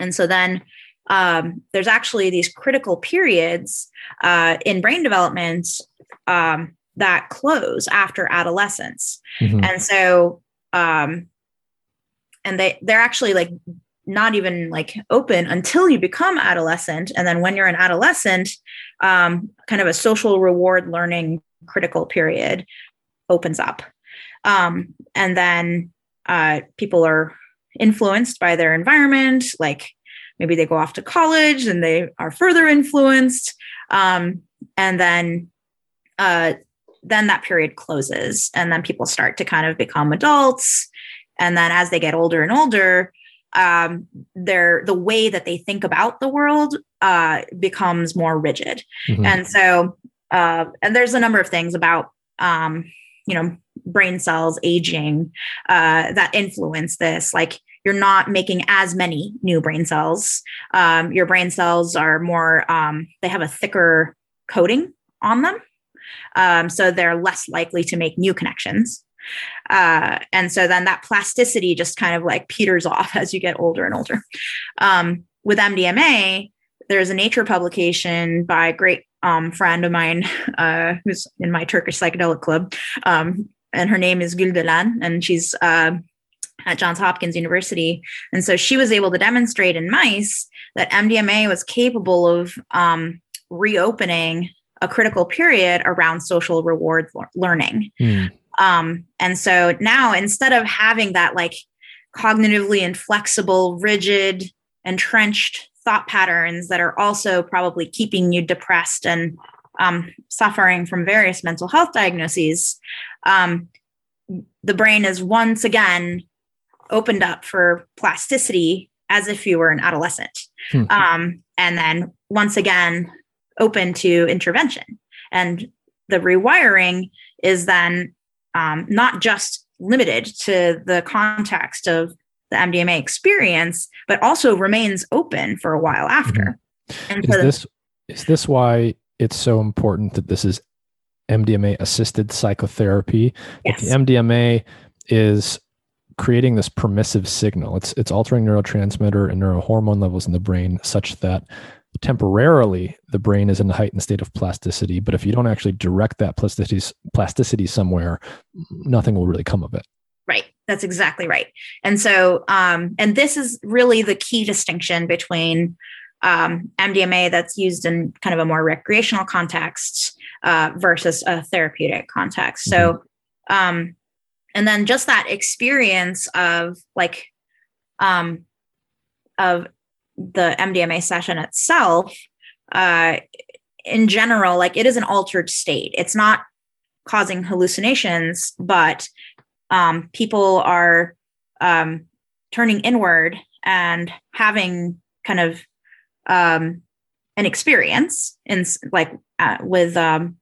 and so then um, there's actually these critical periods uh, in brain development um, that close after adolescence. Mm-hmm. And so, um, and they they're actually like not even like open until you become adolescent. And then when you're an adolescent um, kind of a social reward learning critical period opens up. Um, and then uh, people are influenced by their environment like maybe they go off to college and they are further influenced. Um, and then uh, then that period closes and then people start to kind of become adults and then as they get older and older um, their the way that they think about the world uh, becomes more rigid. Mm-hmm. and so uh, and there's a number of things about um, you know brain cells aging uh, that influence this. Like you're not making as many new brain cells. Um, your brain cells are more um, they have a thicker coating on them. Um, so they're less likely to make new connections uh, and so then that plasticity just kind of like peters off as you get older and older. Um, with MDMA, there's a Nature publication by a great um, friend of mine uh, who's in my Turkish psychedelic club. Um, and her name is Gül Dölen, and she's uh, at Johns Hopkins University. And so she was able to demonstrate in mice that MDMA was capable of um, reopening a critical period around social reward learning. Mm. Um, and so now instead of having that like cognitively inflexible, rigid, entrenched thought patterns that are also probably keeping you depressed and um, suffering from various mental health diagnoses, um, the brain is once again opened up for plasticity as if you were an adolescent. Hmm. Um, and then once again, open to intervention. And the rewiring is then um, not just limited to the context of the MDMA experience, but also remains open for a while after. Mm-hmm. And is so this is this why it's so important that this is MDMA assisted psychotherapy? Yes. the MDMA is creating this permissive signal. It's it's altering neurotransmitter and neurohormone levels in the brain such that temporarily the brain is in a heightened state of plasticity but if you don't actually direct that plasticity plasticity somewhere nothing will really come of it. Right. That's exactly right. And so um, and this is really the key distinction between um, mdma that's used in kind of a more recreational context uh, versus a therapeutic context. So mm-hmm. um, and then just that experience of like um, of the MDMA session itself, uh, in general, like it is an altered state. It's not causing hallucinations, but um, people are um, turning inward and having kind of um, an experience in like uh, with um,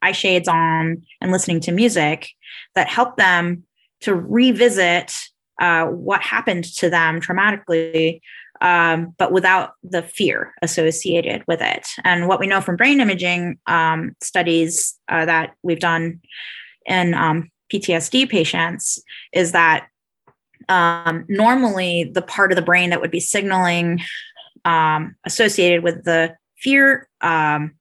eye shades on and listening to music that help them to revisit uh, what happened to them traumatically um, but without the fear associated with it. And what we know from brain imaging um, studies uh, that we've done in um, PTSD patients is that um, normally the part of the brain that would be signaling um, associated with the fear um,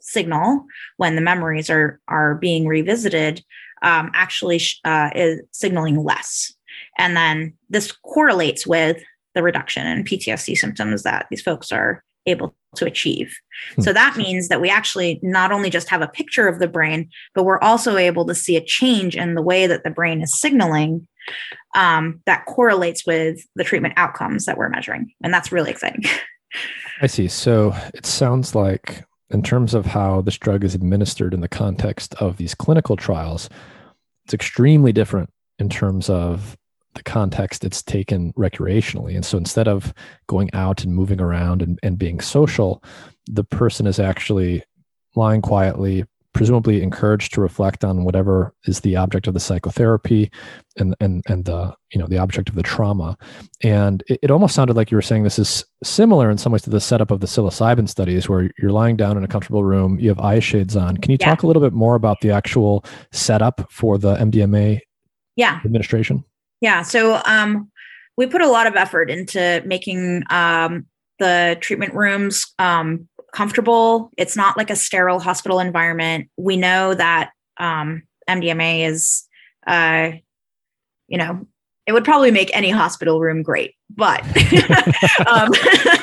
signal when the memories are are being revisited actually uh, is signaling less. And then this correlates with the reduction in PTSD symptoms that these folks are able to achieve. Hmm. So that means that we actually not only just have a picture of the brain, but we're also able to see a change in the way that the brain is signaling um, that correlates with the treatment outcomes that we're measuring. And that's really exciting. I see. So it sounds like, in terms of how this drug is administered in the context of these clinical trials, it's extremely different in terms of the context it's taken recreationally. And so instead of going out and moving around and, and being social, the person is actually lying quietly, presumably encouraged to reflect on whatever is the object of the psychotherapy and and and the you know the object of the trauma and it, it, almost sounded like you were saying this is similar in some ways to the setup of the psilocybin studies where you're lying down in a comfortable room you have eye shades on can you yeah. talk a little bit more about the actual setup for the mdma yeah administration yeah. So um, we put a lot of effort into making um, the treatment rooms um, comfortable. It's not like a sterile hospital environment. We know that um, MDMA is, uh, you know, it would probably make any hospital room great, but um,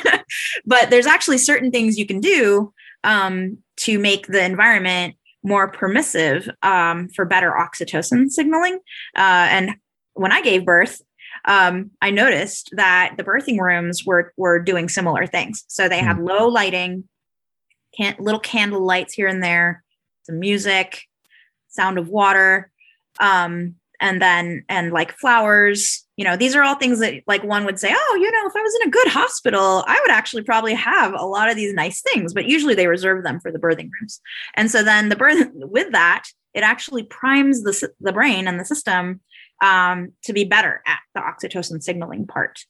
but there's actually certain things you can do um, to make the environment more permissive um, for better oxytocin signaling. Uh, and when I gave birth, um, I noticed that the birthing rooms were were doing similar things. So they had hmm. low lighting, can- little candle lights here and there, some music, sound of water. Um, and then and like flowers you know these are all things that like one would say oh you know if i was in a good hospital i would actually probably have a lot of these nice things but usually they reserve them for the birthing rooms and so then the birth with that it actually primes the, the brain and the system um, to be better at the oxytocin signaling part.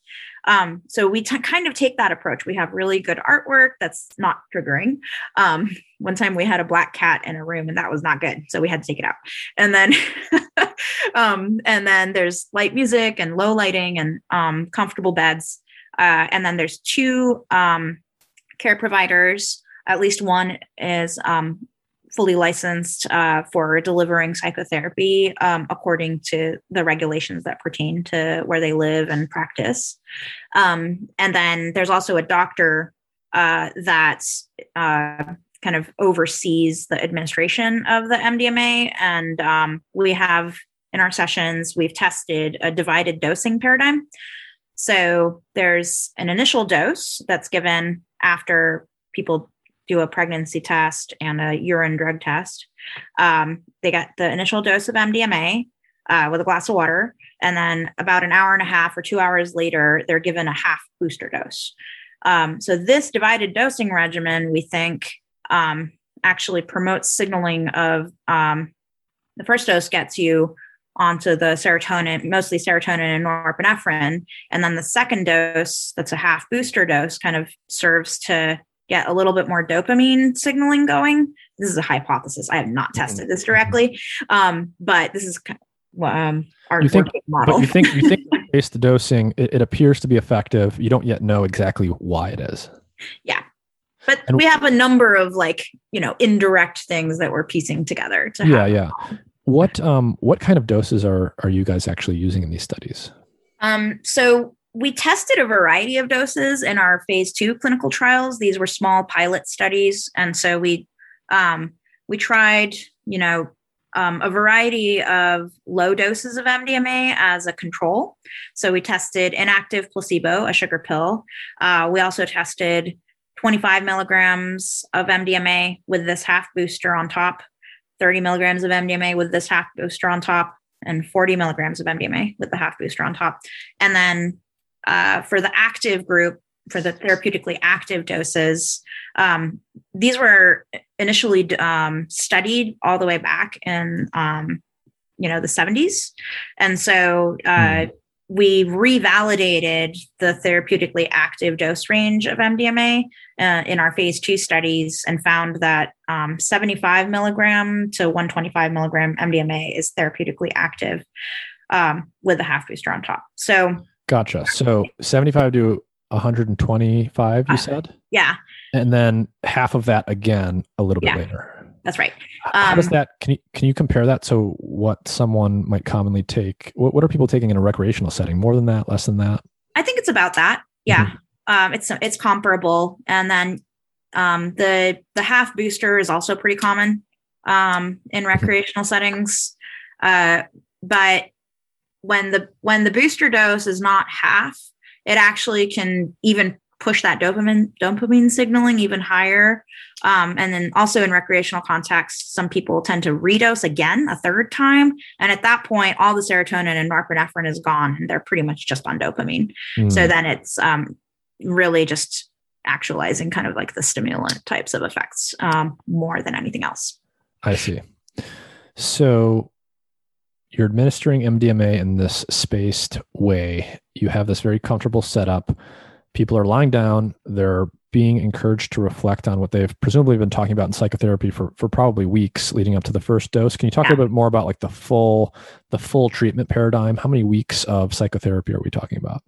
Um, so we t- kind of take that approach. We have really good artwork that's not triggering. Um, one time we had a black cat in a room and that was not good, so we had to take it out. And then, um, and then there's light music and low lighting and um, comfortable beds. Uh, and then there's two um, care providers. At least one is fully licensed uh, for delivering psychotherapy um, according to the regulations that pertain to where they live and practice. Um, and then there's also a doctor uh, that uh, kind of oversees the administration of the MDMA. And um, we have in our sessions, we've tested a divided dosing paradigm. So there's an initial dose that's given after people do a pregnancy test and a urine drug test. Um, they get the initial dose of MDMA uh, with a glass of water. And then about an hour and a half or two hours later, they're given a half booster dose. Um, so, this divided dosing regimen, we think, um, actually promotes signaling of um, the first dose gets you onto the serotonin, mostly serotonin and norepinephrine. And then the second dose, that's a half booster dose, kind of serves to get a little bit more dopamine signaling going. This is a hypothesis. I have not mm-hmm. tested this directly, um, but this is um, our you think, model. But you think you think based the dosing, it, it, appears to be effective. You don't yet know exactly why it is. Yeah, but and, we have a number of like you know indirect things that we're piecing together. To yeah, yeah. What um what kind of doses are are you guys actually using in these studies? Um, so we tested a variety of doses in our phase two clinical trials. These were small pilot studies, and so we um, we tried, you know, um, a variety of low doses of MDMA as a control. So we tested inactive placebo, a sugar pill. Uh, we also tested 25 milligrams of MDMA with this half booster on top, 30 milligrams of MDMA with this half booster on top, and 40 milligrams of MDMA with the half booster on top. And then uh, for the active group, for the therapeutically active doses, um, these were initially um, studied all the way back in um, you know the 70s, and so uh, mm. we revalidated the therapeutically active dose range of MDMA uh, in our phase two studies and found that um, 75 milligram to 125 milligram MDMA is therapeutically active um, with a half booster on top. So Gotcha. So 75 to 125, you uh, said? Yeah. And then half of that again a little yeah, bit later. That's right. Um, How does um, that can you can you compare that to what someone might commonly take? What, what are people taking in a recreational setting? More than that, less than that? I think it's about that. Yeah. Mm-hmm. Um, it's it's comparable. And then um, the the half booster is also pretty common um, in mm-hmm. recreational settings. Uh, but when the when the booster dose is not half, it actually can even push that dopamine dopamine signaling even higher. Um, and then also in recreational context, some people tend to redose again a third time, and at that point, all the serotonin and norepinephrine is gone, and they're pretty much just on dopamine. Mm. So then it's um, really just actualizing kind of like the stimulant types of effects um, more than anything else. I see. So you're administering MDMA in this spaced way. You have this very comfortable setup. People are lying down. They're being encouraged to reflect on what they've presumably been talking about in psychotherapy for, for probably weeks leading up to the first dose. Can you talk yeah. a little bit more about like the full the full treatment paradigm? How many weeks of psychotherapy are we talking about?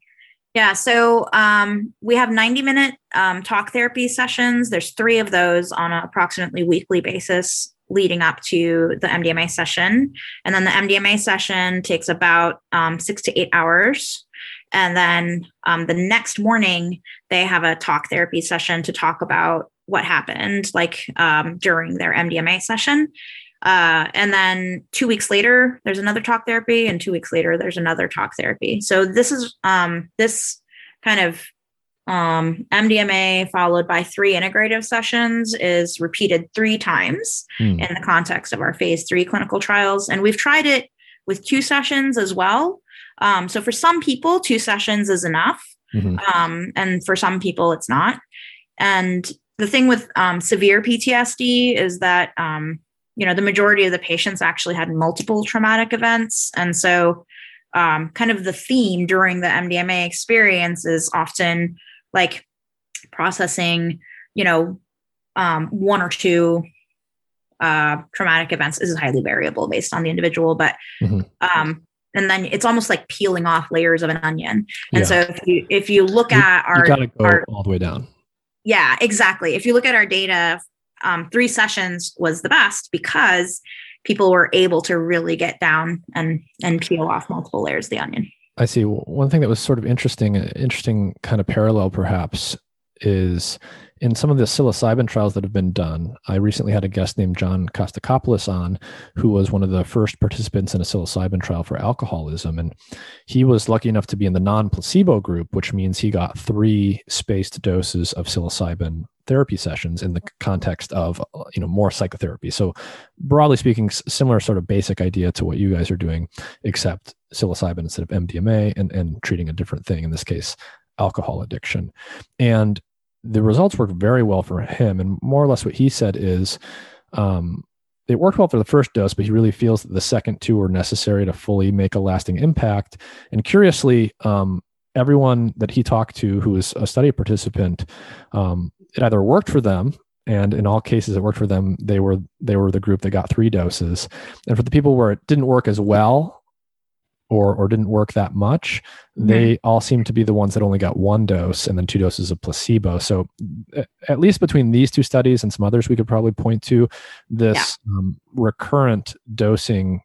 Yeah, so um, we have 90 minute um, talk therapy sessions. There's three of those on an approximately weekly basis leading up to the MDMA session. And then the MDMA session takes about um, six to eight hours. And then um, the next morning, they have a talk therapy session to talk about what happened, like um, during their MDMA session. Uh, and then two weeks later, there's another talk therapy, and two weeks later, there's another talk therapy. So this is um, this kind of um, MDMA followed by three integrative sessions is repeated three times mm. in the context of our phase three clinical trials, and we've tried it with two sessions as well. Um, so for some people, two sessions is enough, mm-hmm. um, and for some people, it's not. And the thing with um, severe PTSD is that um, you know the majority of the patients actually had multiple traumatic events and so um, kind of the theme during the mdma experience is often like processing you know um, one or two uh, traumatic events this is highly variable based on the individual but mm-hmm. um, and then it's almost like peeling off layers of an onion and yeah. so if you if you look you, at our, you go our all the way down yeah exactly if you look at our data um, three sessions was the best because people were able to really get down and and peel off multiple layers of the onion. I see. One thing that was sort of interesting, uh, interesting kind of parallel perhaps is in some of the psilocybin trials that have been done, I recently had a guest named John Kostakopoulos on, who was one of the first participants in a psilocybin trial for alcoholism. And he was lucky enough to be in the non placebo group, which means he got three spaced doses of psilocybin therapy sessions in the context of you know more psychotherapy so broadly speaking similar sort of basic idea to what you guys are doing except psilocybin instead of mdma and, and treating a different thing in this case alcohol addiction and the results worked very well for him. And more or less what he said is um, it worked well for the first dose, but he really feels that the second two are necessary to fully make a lasting impact. And curiously, um, everyone that he talked to who was a study participant, um, it either worked for them and in all cases it worked for them they were they were the group that got three doses and for the people where it didn't work as well or or didn't work that much mm-hmm. they all seem to be the ones that only got one dose and then two doses of placebo so at least between these two studies and some others we could probably point to this yeah. um, recurrent dosing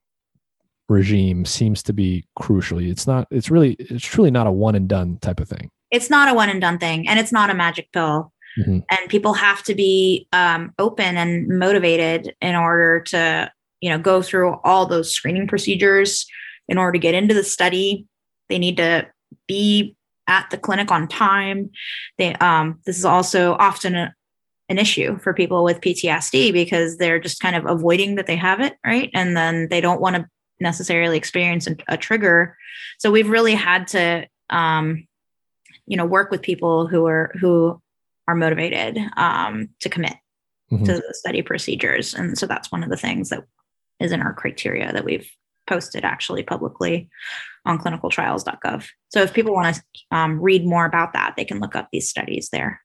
regime seems to be crucially it's not it's really it's truly not a one and done type of thing it's not a one and done thing and it's not a magic pill mm-hmm. and people have to be um, open and motivated in order to you know go through all those screening procedures in order to get into the study. They need to be at the clinic on time. They, um, this is also often a, an issue for people with PTSD because they're just kind of avoiding that they have it, right? And then they don't want to necessarily experience a, trigger. So we've really had to, um, you know, work with people who are who are motivated um, to commit mm-hmm. to the study procedures, and so that's one of the things that is in our criteria that we've posted actually publicly on clinicaltrials.gov. So if people want to um, read more about that, they can look up these studies there.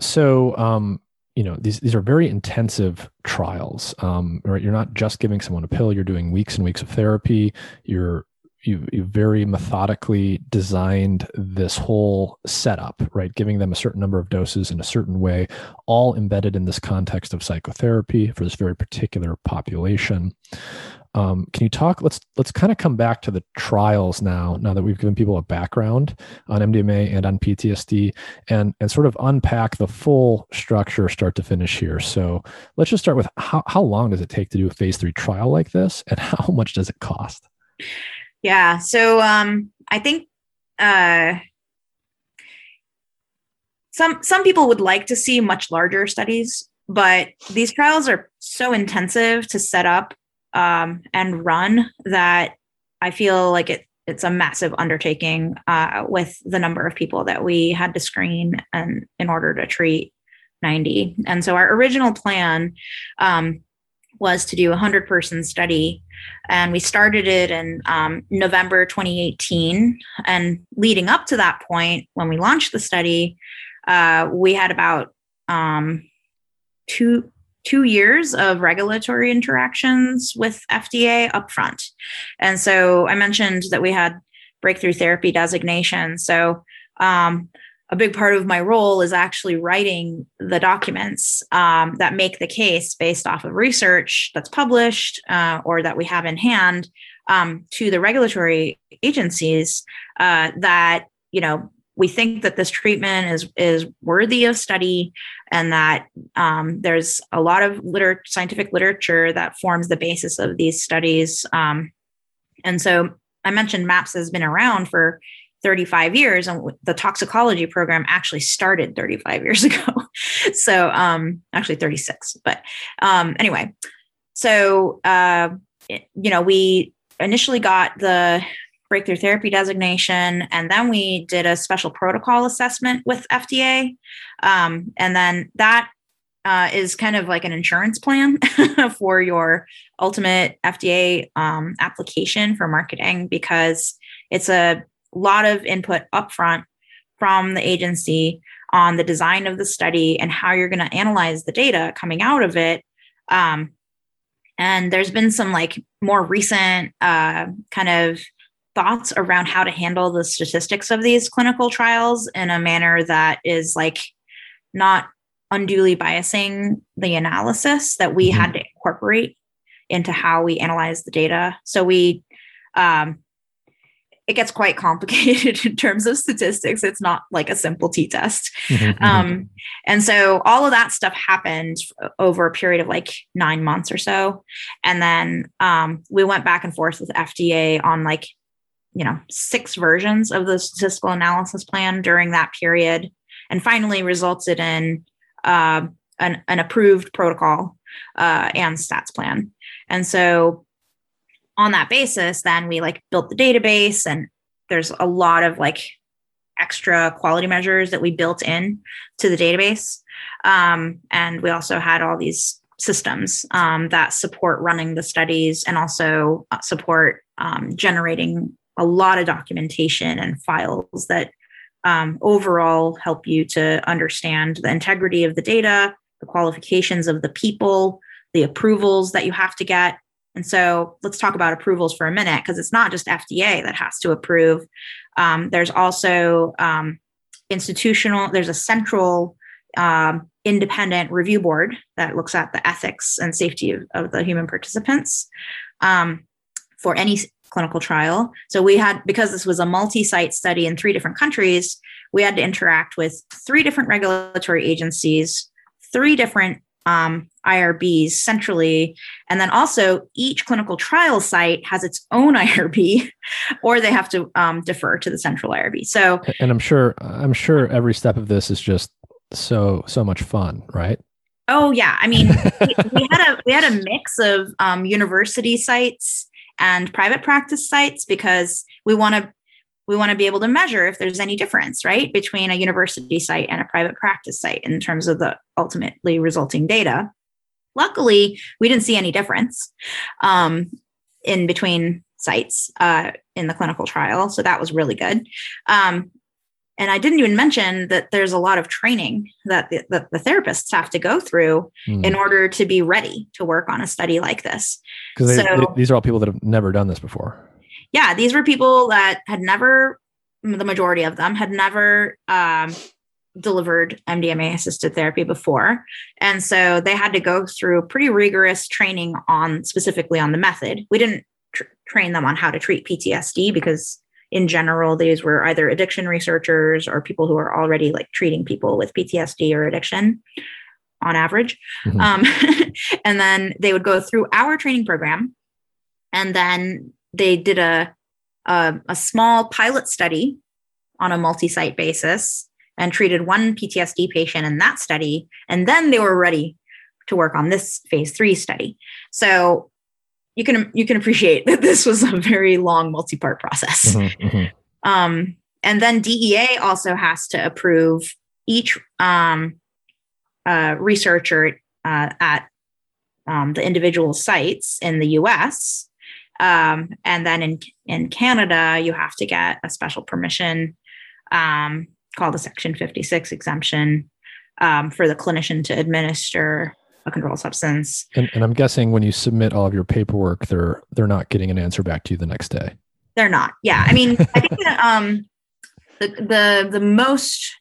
So, um, you know, these these are very intensive trials. Um, right? You're not just giving someone a pill; you're doing weeks and weeks of therapy. You're you you very methodically designed this whole setup, right? Giving them a certain number of doses in a certain way, all embedded in this context of psychotherapy for this very particular population. Um, can you talk? Let's let's kind of come back to the trials now. Now that we've given people a background on MDMA and on PTSD, and and sort of unpack the full structure, start to finish here. So let's just start with how how long does it take to do a phase three trial like this, and how much does it cost? Yeah. So um, I think uh, some some people would like to see much larger studies, but these trials are so intensive to set up um, and run that I feel like it it's a massive undertaking uh, with the number of people that we had to screen and in order to treat 90. And so our original plan um, was to do a 100 person study. And we started it in um, November 2018. And leading up to that point, when we launched the study, uh, we had about um, two, two years of regulatory interactions with FDA upfront. And so I mentioned that we had breakthrough therapy designation. So, um, a big part of my role is actually writing the documents um, that make the case based off of research that's published uh, or that we have in hand um, to the regulatory agencies uh, that you know we think that this treatment is is worthy of study and that um, there's a lot of liter- scientific literature that forms the basis of these studies. Um, and so i mentioned maps has been around for 35 years and the toxicology program actually started 35 years ago. So um, actually 36 but um, anyway. So uh, you know we initially got the breakthrough therapy designation, and then we did a special protocol assessment with FDA. Um, and then that uh, is kind of like an insurance plan for your ultimate FDA um, application for marketing because it's a lot of input upfront from the agency on the design of the study and how you're going to analyze the data coming out of it. Um, and there's been some like more recent uh, kind of thoughts around how to handle the statistics of these clinical trials in a manner that is like not unduly biasing the analysis that we mm-hmm. had to incorporate into how we analyze the data. So we um, it gets quite complicated in terms of statistics. It's not like a simple t test. Mm-hmm, mm-hmm, um, and so all of that stuff happened over a period of like nine months or so. And then um, we went back and forth with FDA on like, you know, six versions of the statistical analysis plan during that period, and finally resulted in uh, an, an, approved protocol uh, and stats plan. And so on that basis, then we like built the database and there's a lot of like extra quality measures that we built in to the database. Um, and we also had all these systems um, that support running the studies and also uh, support um, generating a lot of documentation and files that um, overall help you to understand the integrity of the data, the qualifications of the people, the approvals that you have to get, and so let's talk about approvals for a minute because it's not just FDA that has to approve. Um, there's also um, institutional, there's a central um, independent review board that looks at the ethics and safety of, of the human participants um, for any clinical trial. So we had, because this was a multi site study in three different countries, we had to interact with three different regulatory agencies, three different um, IRBs centrally. And then also each clinical trial site has its own IRB or they have to um, defer to the central IRB. So, and I'm sure, I'm sure every step of this is just so, so much fun, right? Oh yeah. I mean, we, we, had a, we had a mix of um, university sites and private practice sites because we want to we want to be able to measure if there's any difference, right, between a university site and a private practice site in terms of the ultimately resulting data. Luckily, we didn't see any difference um, in between sites uh, in the clinical trial. So that was really good. Um, and I didn't even mention that there's a lot of training that the, that the therapists have to go through mm. in order to be ready to work on a study like this. Because so, these are all people that have never done this before yeah, these were people that had never, the majority of them had never um, delivered MDMA assisted therapy before. And so they had to go through pretty rigorous training on specifically on the method. We didn't tr- train them on how to treat PTSD because in general these were either addiction researchers or people who are already like treating people with PTSD or addiction on average. Mm-hmm. Um, and then they would go through our training program and then they did a, a, a small pilot study on a multi-site basis and treated one PTSD patient in that study, and then they were ready to work on this phase three study. So you can you can appreciate that this was a very long multi-part process. Mm-hmm, mm-hmm. Um, and then DEA also has to approve each um, uh, researcher uh, at um, the individual sites in the U.S. Um, and then in in Canada, you have to get a special permission um, called a Section 56 exemption um, for the clinician to administer a controlled substance. And, and, I'm guessing when you submit all of your paperwork, they're they're not getting an answer back to you the next day. They're not. Yeah. I mean, I think that um, the, the, the most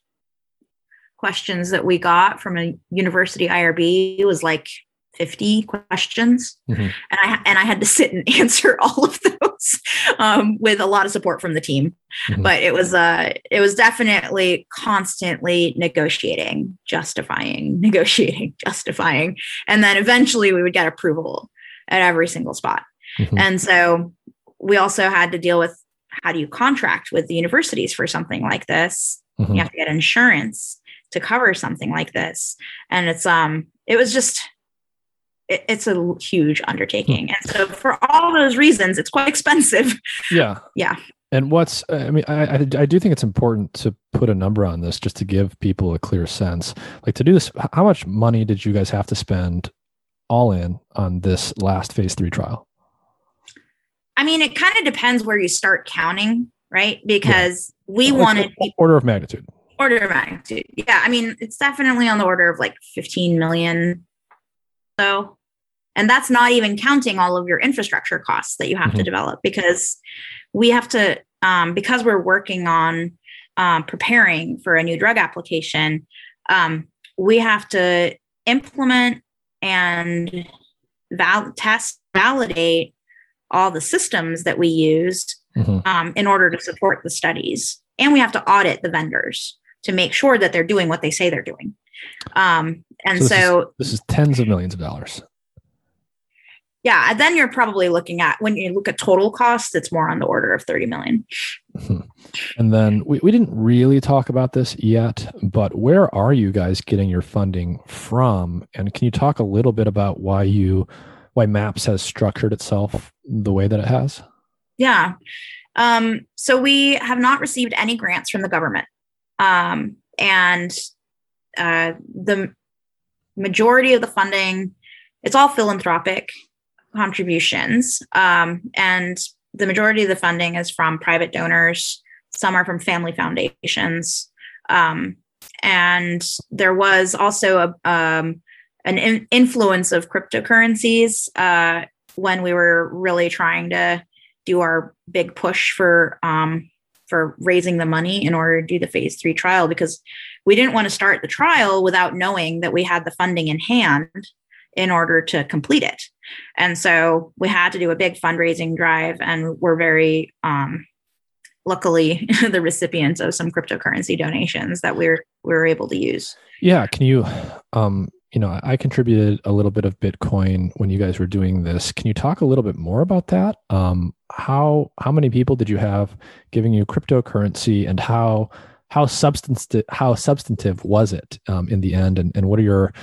questions that we got from a university IRB was like 50 questions mm-hmm. and i and i had to sit and answer all of those um, with a lot of support from the team mm-hmm. but it was uh it was definitely constantly negotiating justifying negotiating justifying and then eventually we would get approval at every single spot mm-hmm. and so we also had to deal with how do you contract with the universities for something like this mm-hmm. you have to get insurance to cover something like this and it's um it was just it, it's a huge undertaking. Hmm. And so for all those reasons, it's quite expensive. Yeah. Yeah. And what's, I mean, I, I, I do think it's important to put a number on this just to give people a clear sense. Like to do this, how much money did you guys have to spend all in on this last phase three trial? I mean, it kind of depends where you start counting, right? Because yeah. we wanted order of magnitude. Order of magnitude. Yeah. I mean, it's definitely on the order of like 15 million so and that's not even counting all of your infrastructure costs that you have mm-hmm. to develop because we have to um, because we're working on um, preparing for a new drug application um, we have to implement and val- test validate all the systems that we used mm-hmm. Um, in order to support the studies and we have to audit the vendors to make sure that they're doing what they say they're doing um, and so, this, so is, this is tens of millions of dollars. Yeah, and then you're probably looking at when you look at total costs, it's more on the order of 30 million. Mm-hmm. And then we, we didn't really talk about this yet, but where are you guys getting your funding from? And can you talk a little bit about why you why MAPS has structured itself the way that it has? Yeah. Um, so we have not received any grants from the government. Um, and uh, the majority of the funding it's all philanthropic contributions. Um, and the majority of the funding is from private donors. Some are from family foundations. Um, and there was also a, um, an in- influence of cryptocurrencies uh, when we were really trying to do our big push for um, for raising the money in order to do the phase three trial because we didn't want to start the trial without knowing that we had the funding in hand in order to complete it. And so we had to do a big fundraising drive, and we're very um, luckily the recipients of some cryptocurrency donations that we're we are able to use. Yeah, can you um, you know, I contributed a little bit of Bitcoin when you guys were doing this. Can you talk a little bit more about that? Um, how how many people did you have giving you cryptocurrency, and how how substantive how substantive was it um, in the end? And and what are your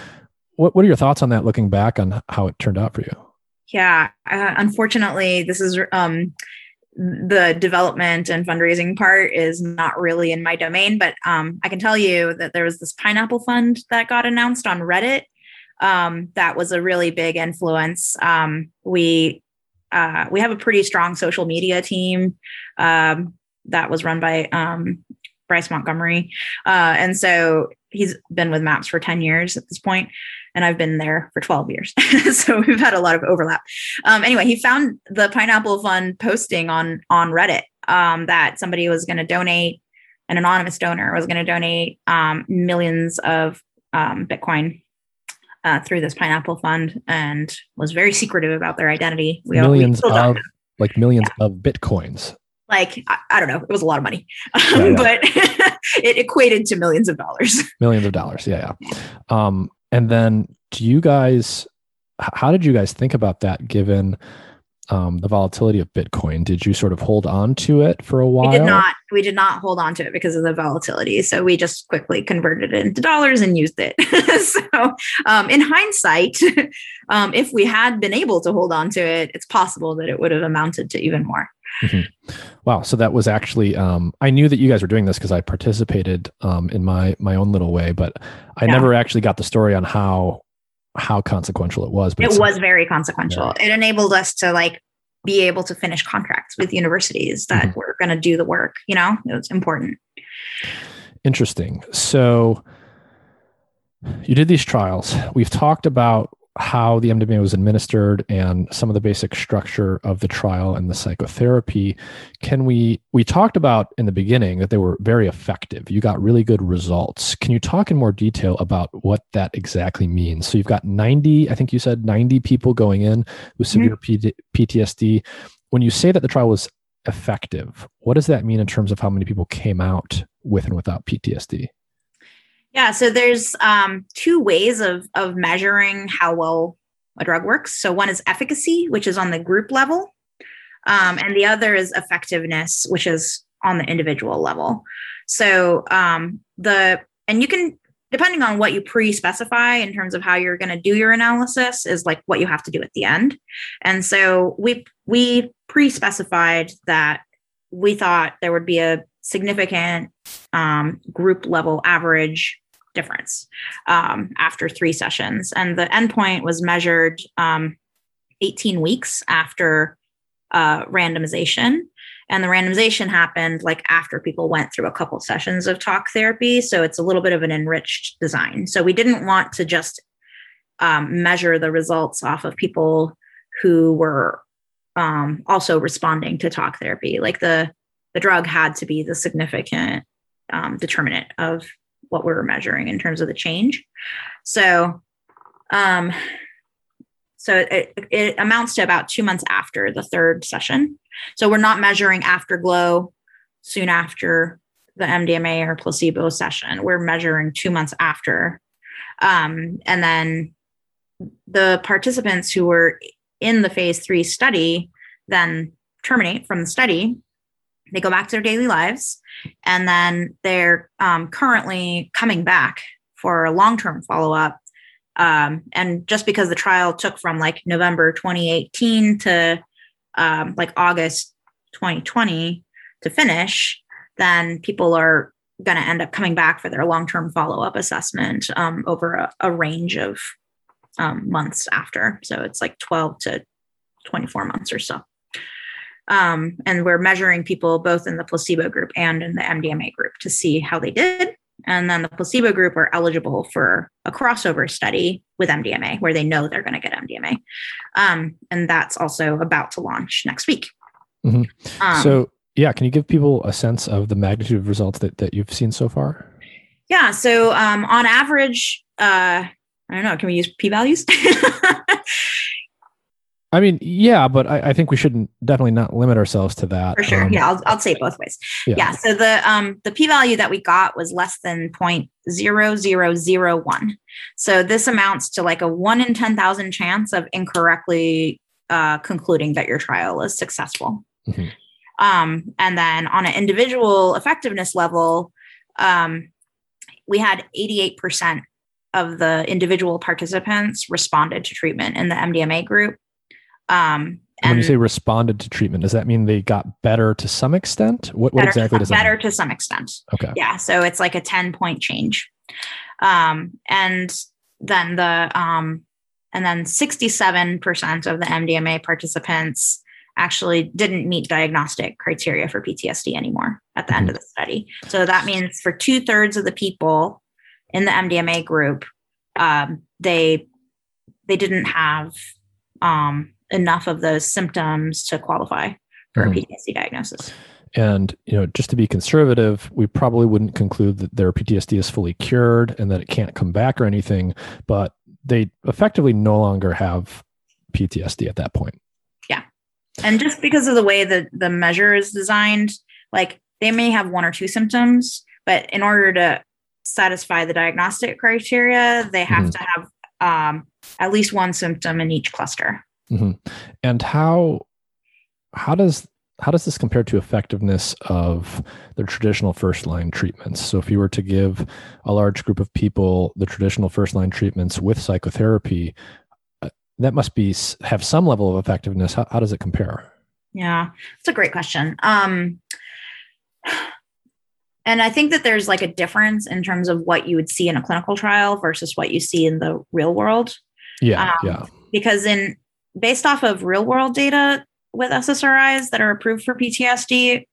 what what are your thoughts on that? Looking back on how it turned out for you? Yeah, uh, unfortunately, this is um, the development and fundraising part is not really in my domain, but um, I can tell you that there was this pineapple fund that got announced on Reddit. Um, that was a really big influence. Um, we uh, we have a pretty strong social media team um, that was run by um, Bryce Montgomery, uh, and so he's been with Maps for ten years at this point and I've been there for 12 years. so we've had a lot of overlap. Um, anyway, he found the Pineapple Fund posting on on Reddit um, that somebody was going to donate, an anonymous donor was going to donate um, millions of um, Bitcoin uh, through this Pineapple Fund, and was very secretive about their identity. We millions all, of like millions yeah. of bitcoins. Like I, I, don't know, it was a lot of money, yeah. but it equated to millions of dollars. Millions of dollars, yeah, yeah. Um, and then do you guys, how did you guys think about that given um, the volatility of Bitcoin? Did you sort of hold on to it for a while? We did not. We did not hold on to it because of the volatility. So we just quickly converted it into dollars and used it. so um, in hindsight, um, if we had been able to hold on to it, it's possible that it would have amounted to even more. Mm-hmm. Wow. So that was actually, um, I knew that you guys were doing this because I participated um, in my my own little way, but I yeah. never actually got the story on how how consequential it was. But it was very consequential. Yeah. It enabled us to like be able to finish contracts with universities that mm-hmm. were going to do the work. You know, it was important. Interesting. So you did these trials. We've talked about how the MDMA was administered and some of the basic structure of the trial and the psychotherapy. Can we we talked about in the beginning that they were very effective. You got really good results. Can you talk in more detail about what that exactly means? So you've got 90, I think you said 90 people going in with mm-hmm. severe PTSD. When you say that the trial was effective, what does that mean in terms of how many people came out with and without PTSD? Yeah, so there's um, two ways of of measuring how well a drug works. So one is efficacy, which is on the group level, um, and the other is effectiveness, which is on the individual level. So um, the and you can depending on what you pre-specify in terms of how you're going to do your analysis is like what you have to do at the end. And so we we pre-specified that we thought there would be a significant um, group level average difference um, after three sessions. And the endpoint was measured um, 18 weeks after uh, randomization. And the randomization happened like after people went through a couple sessions of talk therapy. So it's a little bit of an enriched design. So we didn't want to just um, measure the results off of people who were um, also responding to talk therapy. Like the the drug had to be the significant um, determinant of what we were measuring in terms of the change. So, um, so it, it amounts to about two months after the third session. So we're not measuring afterglow soon after the MDMA or placebo session. We're measuring two months after. Um, and then the participants who were in the phase three study then terminate from the study they go back to their daily lives and then they're um, currently coming back for a long-term follow-up um, and just because the trial took from like november 2018 to um, like august 2020 to finish then people are going to end up coming back for their long-term follow-up assessment um, over a, a, range of um, months after. So it's like 12 to 24 months or so um, and we're measuring people both in the placebo group and in the MDMA group to see how they did. And then the placebo group are eligible for a crossover study with MDMA where they know they're going to get MDMA. Um, and that's also about to launch next week. Mm-hmm. Um, so, yeah, can you give people a sense of the magnitude of results that, that you've seen so far? Yeah. So, um, on average, uh, I don't know, can we use p values? I mean, yeah, but I, I, think we shouldn't definitely not limit ourselves to that. For sure. Um, yeah, I'll, I'll say both ways. Yeah. yeah. So the um the p value that we got was less than point zero zero zero one. So this amounts to like a one in ten thousand chance of incorrectly uh, concluding that your trial is successful. Mm-hmm. Um, and then on an individual effectiveness level, um, we had eighty eight percent of the individual participants responded to treatment in the MDMA group um, and when you say responded to treatment, does that mean they got better to some extent? What, what exactly does that better mean? to some extent? Okay. Yeah. So it's like a 10 point change. Um, and then the um, and then 67% of the MDMA participants actually didn't meet diagnostic criteria for PTSD anymore at the mm-hmm. end of the study. So that means for two thirds of the people in the MDMA group, um, they they didn't have um, enough of those symptoms to qualify for mm-hmm. a PTSD diagnosis. And you know, just to be conservative, we probably wouldn't conclude that their PTSD is fully cured and that it can't come back or anything, but they effectively no longer have PTSD at that point. Yeah. And just because of the way that the measure is designed, like they may have one or two symptoms, but in order to satisfy the diagnostic criteria, they have mm-hmm. to have um, at least one symptom in each cluster. Mm-hmm. And how how does how does this compare to effectiveness of the traditional first line treatments? So, if you were to give a large group of people the traditional first line treatments with psychotherapy, uh, that must be have some level of effectiveness. How, how does it compare? Yeah, it's a great question. Um, and I think that there's like a difference in terms of what you would see in a clinical trial versus what you see in the real world. Yeah, um, yeah. Because in based off of real world data with SSRIs that are approved for PTSD,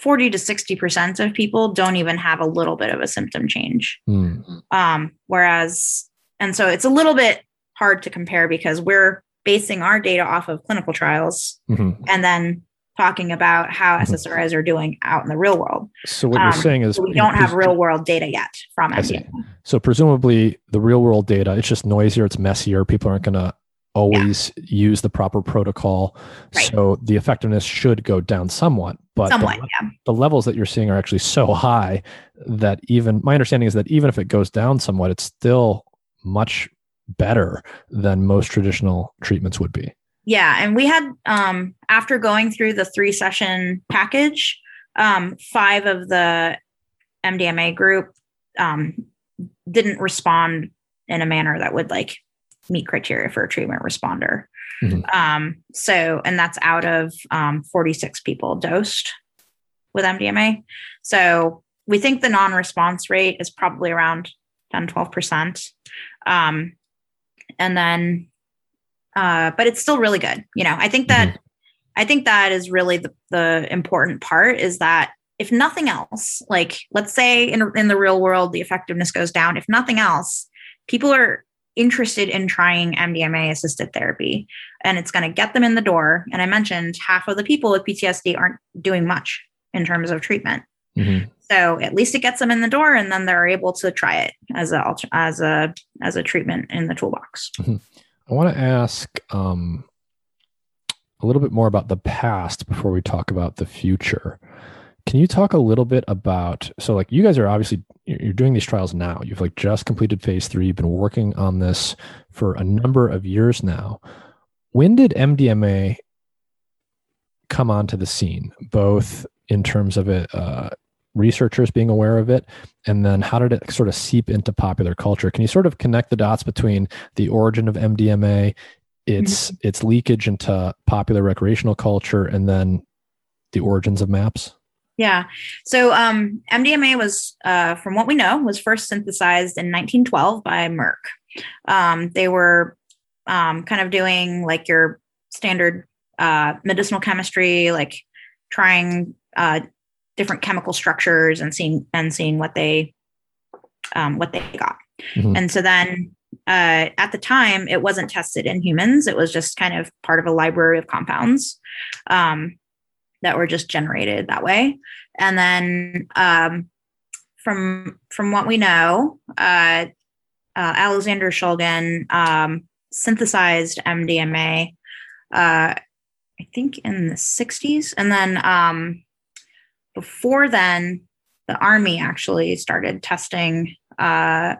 40 to 60% of people don't even have a little bit of a symptom change. Mm. Um, whereas, and so it's a little bit hard to compare because we're basing our data off of clinical trials mm-hmm. and then talking about how mm-hmm. SSRIs are doing out in the real world. So what um, you're saying is we don't have real world data yet from MDMA. So presumably the real world data, it's just noisier, it's messier. People aren't going to always yeah. use the proper protocol. Right. So the effectiveness should go down somewhat, but somewhat, the, yeah. the, levels that you're seeing are actually so high that even my understanding is that even if it goes down somewhat, it's still much better than most traditional treatments would be. Yeah, and we had um, after going through the three session package, um, five of the MDMA group um, didn't respond in a manner that would like meet criteria for a treatment responder. Mm-hmm. Um, so, and that's out of um, 46 people dosed with MDMA. So we think the non-response rate is probably around 10, 12%. Um, and then uh, but it's still really good. You know, I think that mm-hmm. I think that is really the, the important part is that if nothing else, like let's say in, in the real world, the effectiveness goes down. If nothing else, people are interested in trying MDMA assisted therapy and it's going to get them in the door. And I mentioned half of the people with PTSD aren't doing much in terms of treatment. Mm-hmm. So at least it gets them in the door and then they're able to try it as a as a as a treatment in the toolbox. Mm-hmm. I want to ask um, a little bit more about the past before we talk about the future. Can you talk a little bit about so like you guys are obviously you're doing these trials now. You've like just completed phase 3, you've been working on this for a number of years now. When did MDMA come onto the scene both in terms of it uh, researchers being aware of it and then how did it sort of seep into popular culture can you sort of connect the dots between the origin of mdma its mm-hmm. its leakage into popular recreational culture and then the origins of maps yeah so um, mdma was uh, from what we know was first synthesized in 1912 by merck um, they were um, kind of doing like your standard uh, medicinal chemistry like trying uh, different chemical structures and seeing and seeing what they um, what they got. Mm-hmm. And so then uh, at the time, it wasn't tested in humans. It was just kind of part of a library of compounds um, that were just generated that way. And then um, from from what we know, uh, uh, Alexander Shulgin um, synthesized MDMA. Uh, I think in the 60s, and then um, before then, the army actually started testing, uh,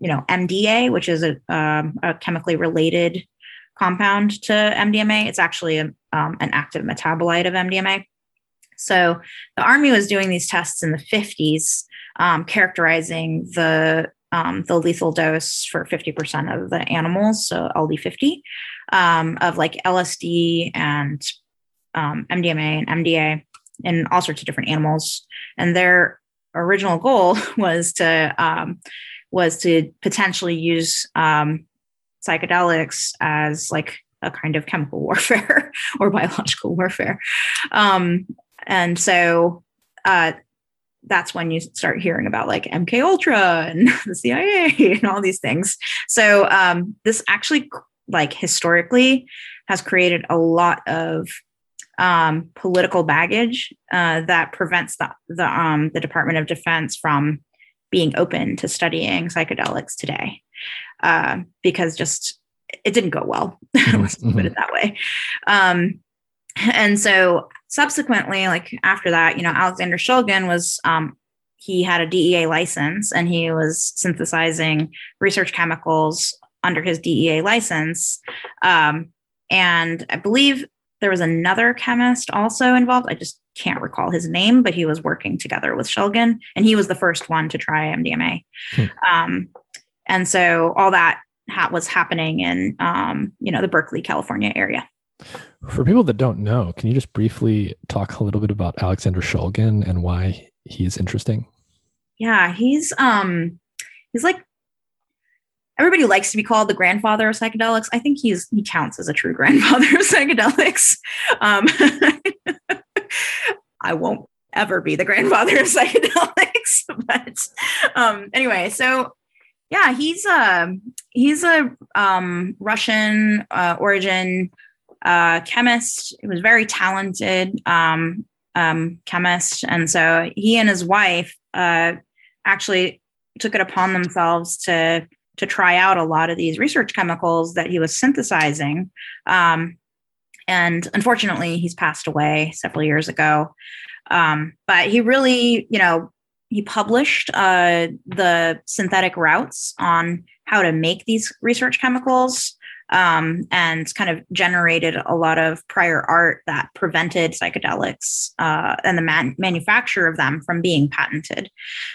you know, MDA, which is a, um, a, chemically related compound to MDMA. It's actually a, um, an active metabolite of MDMA. So the army was doing these tests in the 50s, um, characterizing the um, the lethal dose for 50% of the animals, so LD50, um, of like LSD and um, MDMA and MDA in all sorts of different animals. And their original goal was to um, was to potentially use um, psychedelics as like a kind of chemical warfare or biological warfare. Um, and so uh, that's when you start hearing about like MK Ultra and the CIA and all these things. So um, this actually, like historically, has created a lot of um, political baggage uh, that prevents the the, um, the Department of Defense from being open to studying psychedelics today, uh, because just it didn't go well. Let's mm-hmm. put it that way. Um, and so subsequently, like after that, you know, Alexander Shulgin was um, he had a DEA license and he was synthesizing research chemicals under his DEA license. Um, and I believe there was another chemist also involved. I just can't recall his name, but he was working together with Shulgin, and he was the first one to try MDMA. Hmm. Um, and so all that ha- was happening in, um, you know, the Berkeley, California area. For people that don't know, can you just briefly talk a little bit about Alexander Shulgin and why he is interesting? Yeah, he's um, he's like everybody likes to be called the grandfather of psychedelics. I think he's he counts as a true grandfather of psychedelics. Um, I won't ever be the grandfather of psychedelics, but um, anyway, so Yeah, he's a he's a um, Russian uh, origin uh, chemist. He was very talented um, um, chemist, and so he and his wife uh, actually took it upon themselves to to try out a lot of these research chemicals that he was synthesizing. Um, and unfortunately, he's passed away several years ago. Um, but he really, you know, he published uh, the synthetic routes on how to make these research chemicals um, and kind of generated a lot of prior art that prevented psychedelics uh, and the man- manufacture of them from being patented.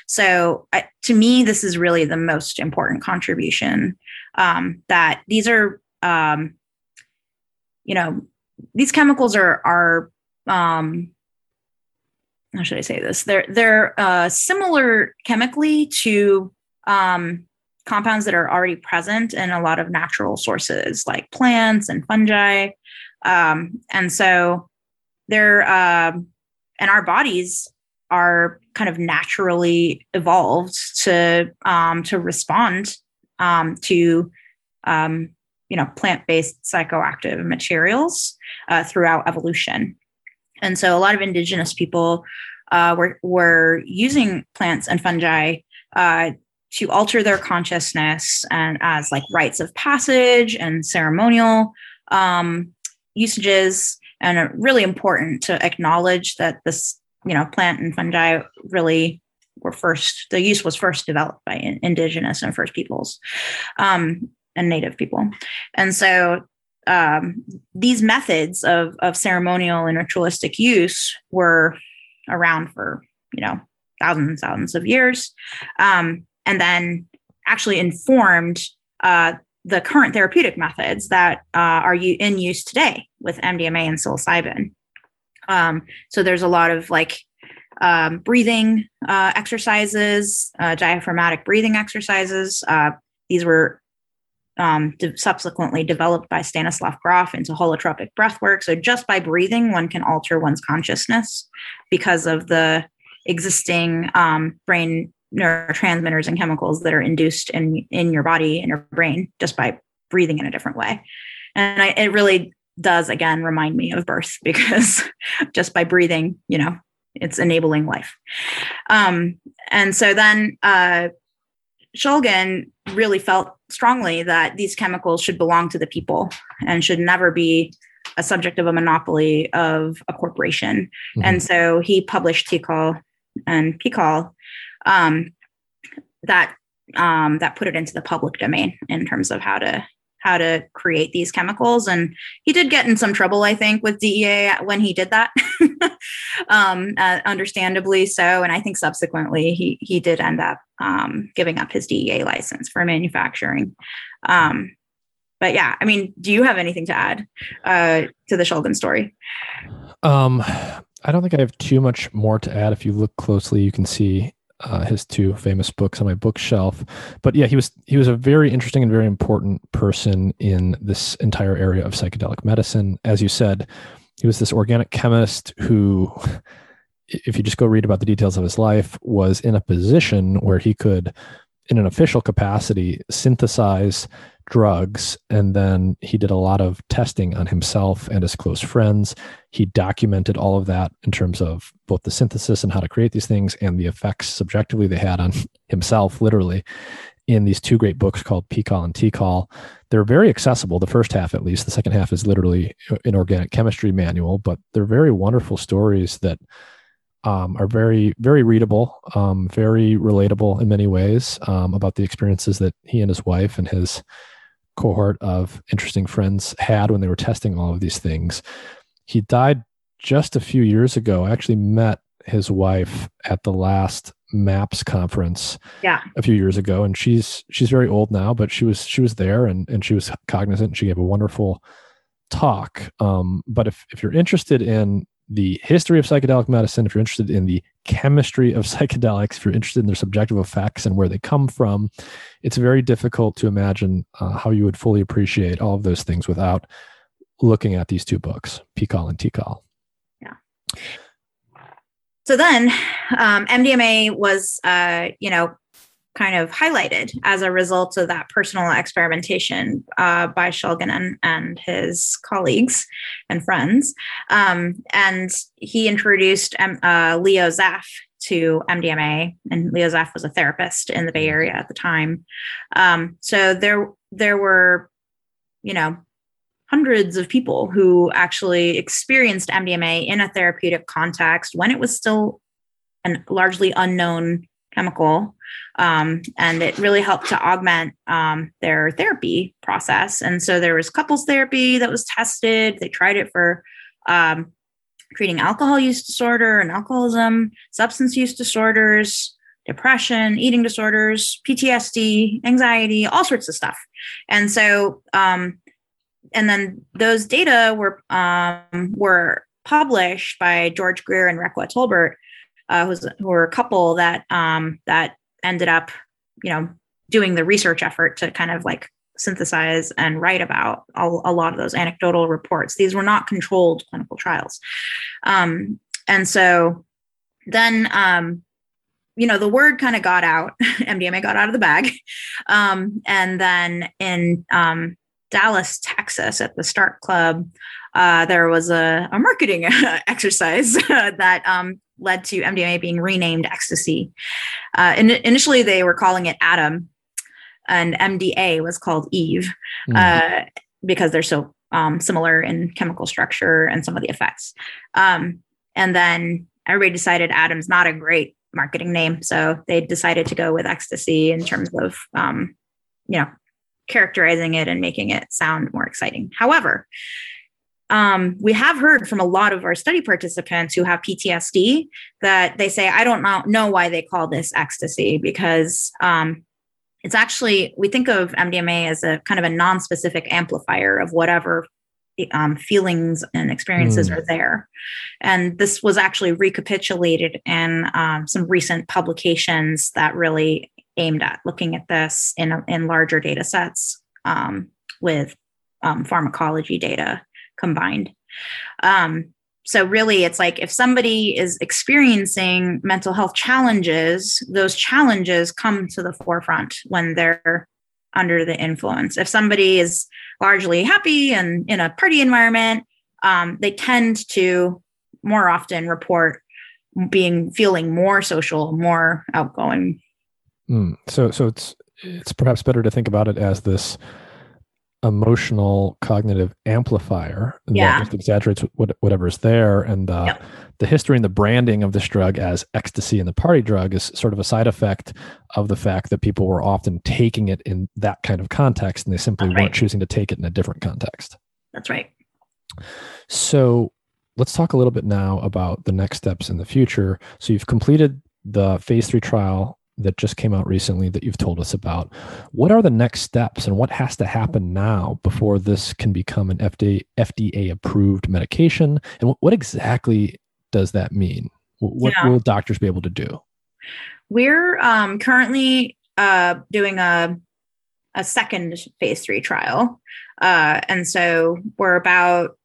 So, uh, to me, this is really the most important contribution um, that these are, um, you know, these chemicals are are um, how should I say this? They're they're uh, similar chemically to um, compounds that are already present in a lot of natural sources like plants and fungi. Um, and so they're, uh, and our bodies are kind of naturally evolved to, um, to respond um, to, um, you know, plant-based psychoactive materials uh, throughout evolution. And so a lot of indigenous people uh, were, were using plants and fungi uh, to alter their consciousness and as like rites of passage and ceremonial um, usages. And really important to acknowledge that this you know plant and fungi really were first the use was first developed by indigenous and first peoples um, and native people. And so um, these methods of, of ceremonial and ritualistic use were around for you know thousands thousands of years. Um, and then actually informed uh, the current therapeutic methods that uh, are in use today with MDMA and psilocybin. Um, so there's a lot of like um, breathing uh, exercises, uh, diaphragmatic breathing exercises. Uh, these were um, de- subsequently developed by Stanislav Grof into holotropic breath work. So just by breathing, one can alter one's consciousness because of the existing um, brain neurotransmitters and chemicals that are induced in in your body and your brain just by breathing in a different way and I, it really does again remind me of birth because just by breathing you know it's enabling life um, and so then uh, Shulgin really felt strongly that these chemicals should belong to the people and should never be a subject of a monopoly of a corporation. Mm-hmm. And so he published TiHKAL and PiHKAL um, that um, that put it into the public domain in terms of how to how to create these chemicals. And he did get in some trouble, I think, with DEA when he did that, um, uh, understandably so. And I think subsequently he he did end up um, giving up his DEA license for manufacturing. Um, but yeah, I mean, do you have anything to add uh, to the Shulgin story? Um, I don't think I have too much more to add. If you look closely, you can see uh, his two famous books on my bookshelf. But yeah, he was he was a very interesting and very important person in this entire area of psychedelic medicine. As you said, he was this organic chemist who, if you just go read about the details of his life, was in a position where he could, in an official capacity, synthesize drugs. And then he did a lot of testing on himself and his close friends. He documented all of that in terms of both the synthesis and how to create these things and the effects subjectively they had on himself, literally, in these two great books called PiHKAL and TiHKAL. They're very accessible, the first half at least. The second half is literally uh, an organic chemistry manual, but they're very wonderful stories that um, are very, very readable, um, very relatable in many ways um, about the experiences that he and his wife and his cohort of interesting friends had when they were testing all of these things. He died just a few years ago. I actually met his wife at the last MAPS conference yeah. a few years ago and she's she's very old now but she was she was there and and she was cognizant and she gave a wonderful talk um, but if if you're interested in the history of psychedelic medicine, if you're interested in the chemistry of psychedelics, if you're interested in their subjective effects and where they come from, it's very difficult to imagine uh, how you would fully appreciate all of those things without looking at these two books, PiHKAL and TiHKAL. Yeah. So then, um, MDMA was, uh, you know, kind of highlighted as a result of that personal experimentation uh, by Shulgin and, and, his colleagues and friends. Um, and he introduced um, uh, Leo Zeff to MDMA, and Leo Zeff was a therapist in the Bay Area at the time. Um, so there, there were, you know, hundreds of people who actually experienced MDMA in a therapeutic context when it was still a largely unknown chemical. Um, and it really helped to augment um, their therapy process. And so there was couples therapy that was tested. They tried it for um, treating alcohol use disorder and alcoholism, substance use disorders, depression, eating disorders, PTSD, anxiety, all sorts of stuff. And so, um, and then those data were um, were published by George Greer and Requa Tolbert, uh, who's, who were a couple that um, that ended up, you know, doing the research effort to kind of like synthesize and write about a, a lot of those anecdotal reports. These were not controlled clinical trials. Um, and so then, um, you know, the word kind of got out, MDMA got out of the bag. Um, and then in um, Dallas, Texas, at the Starck Club, uh, there was a, a marketing exercise that um, led to MDMA being renamed ecstasy. Uh, in, initially, they were calling it Adam, and MDA was called Eve mm-hmm. uh, because they're so um, similar in chemical structure and some of the effects. Um, and then everybody decided Adam's not a great marketing name, so they decided to go with ecstasy in terms of um, you know characterizing it and making it sound more exciting. However, um, we have heard from a lot of our study participants who have PTSD that they say, I don't know, why they call this ecstasy because um, it's actually, we think of MDMA as a kind of a non specific amplifier of whatever um, feelings and experiences mm. are there. And this was actually recapitulated in um, some recent publications that really aimed at looking at this in, in larger data sets um, with um, pharmacology data combined. Um, so really it's like if somebody is experiencing mental health challenges those challenges come to the forefront when they're under the influence if somebody is largely happy and in a party environment um, they tend to more often report being feeling more social more outgoing mm. so so it's it's perhaps better to think about it as this emotional cognitive amplifier yeah. that just exaggerates what, whatever is there. And uh, yep. the history and the branding of this drug as ecstasy and the party drug is sort of a side effect of the fact that people were often taking it in that kind of context and they simply weren't choosing to take it in a different context. That's right. So let's talk a little bit now about the next steps in the future. So you've completed the phase three trial that just came out recently that you've told us about. What are the next steps and what has to happen now before this can become an FDA, FDA approved medication? And what, what exactly does that mean? What yeah. will doctors be able to do? We're um, currently uh, doing a, a second phase three trial. Uh, and so we're about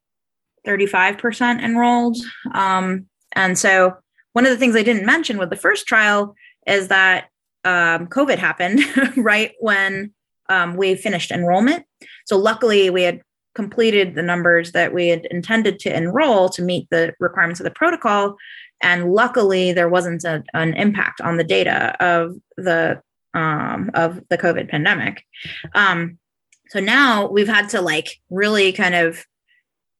35% enrolled. Um, and so one of the things I didn't mention with the first trial is that um, COVID happened right when um, we finished enrollment. So luckily, we had completed the numbers that we had intended to enroll to meet the requirements of the protocol. And luckily, there wasn't a, an impact on the data of the um, of the COVID pandemic. Um, so now we've had to like really kind of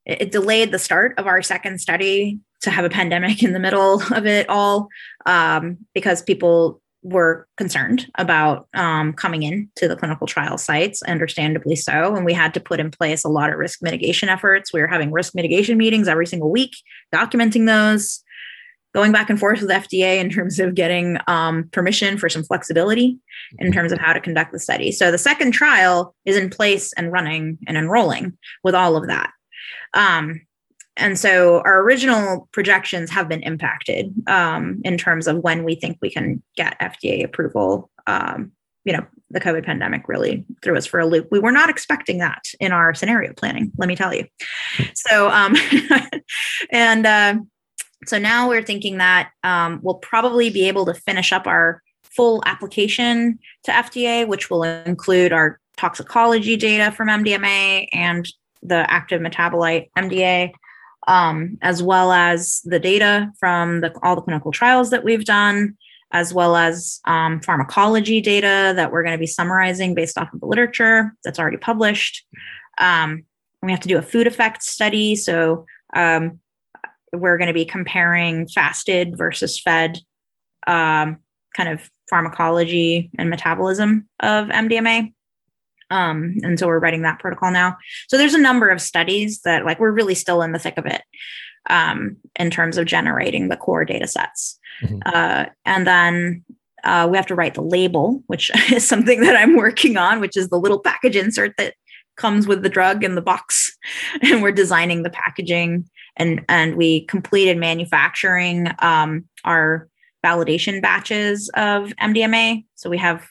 it delayed the start of our second study to have a pandemic in the middle of it all um, because people were concerned about um, coming in to the clinical trial sites, understandably so. And we had to put in place a lot of risk mitigation efforts. We were having risk mitigation meetings every single week, documenting those, going back and forth with FDA in terms of getting um, permission for some flexibility in mm-hmm. terms of how to conduct the study. So the second trial is in place and running and enrolling with all of that. Um, and so our original projections have been impacted um, in terms of when we think we can get FDA approval. Um, you know, the COVID pandemic really threw us for a loop. We were not expecting that in our scenario planning, let me tell you. So, um, and uh, so now we're thinking that um, we'll probably be able to finish up our full application to FDA, which will include our toxicology data from MDMA and the active metabolite MDA, um, as well as the data from the, all the clinical trials that we've done, as well as um, pharmacology data that we're going to be summarizing based off of the literature that's already published. Um, we have to do a food effect study. So um, we're going to be comparing fasted versus fed um, kind of pharmacology and metabolism of MDMA. Um, and so we're writing that protocol now. So there's a number of studies that like we're really still in the thick of it um, in terms of generating the core data sets. Mm-hmm. Uh, and then uh, we have to write the label, which is something that I'm working on, which is the little package insert that comes with the drug in the box. And we're designing the packaging and and we completed manufacturing um, our validation batches of MDMA. So we have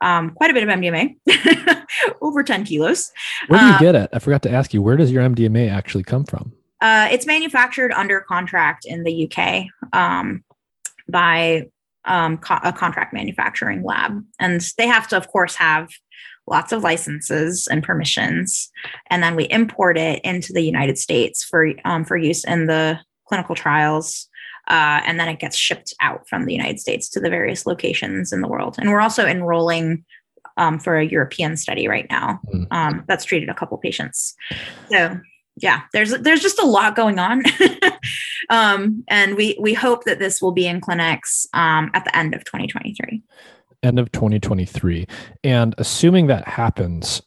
um, quite a bit of MDMA, over 10 kilos. Where do you um, get it? I forgot to ask you, where does your MDMA actually come from? Uh, it's manufactured under contract in the UK um, by um, co- a contract manufacturing lab. And they have to, of course, have lots of licenses and permissions. And then we import it into the United States for, um, for use in the clinical trials uh, and then it gets shipped out from the United States to the various locations in the world. And we're also enrolling um, for a European study right now mm. um, that's treated a couple patients. So yeah, there's there's just a lot going on, um, and we we hope that this will be in clinics um, at the end of 2023. End of 2023, and assuming that happens,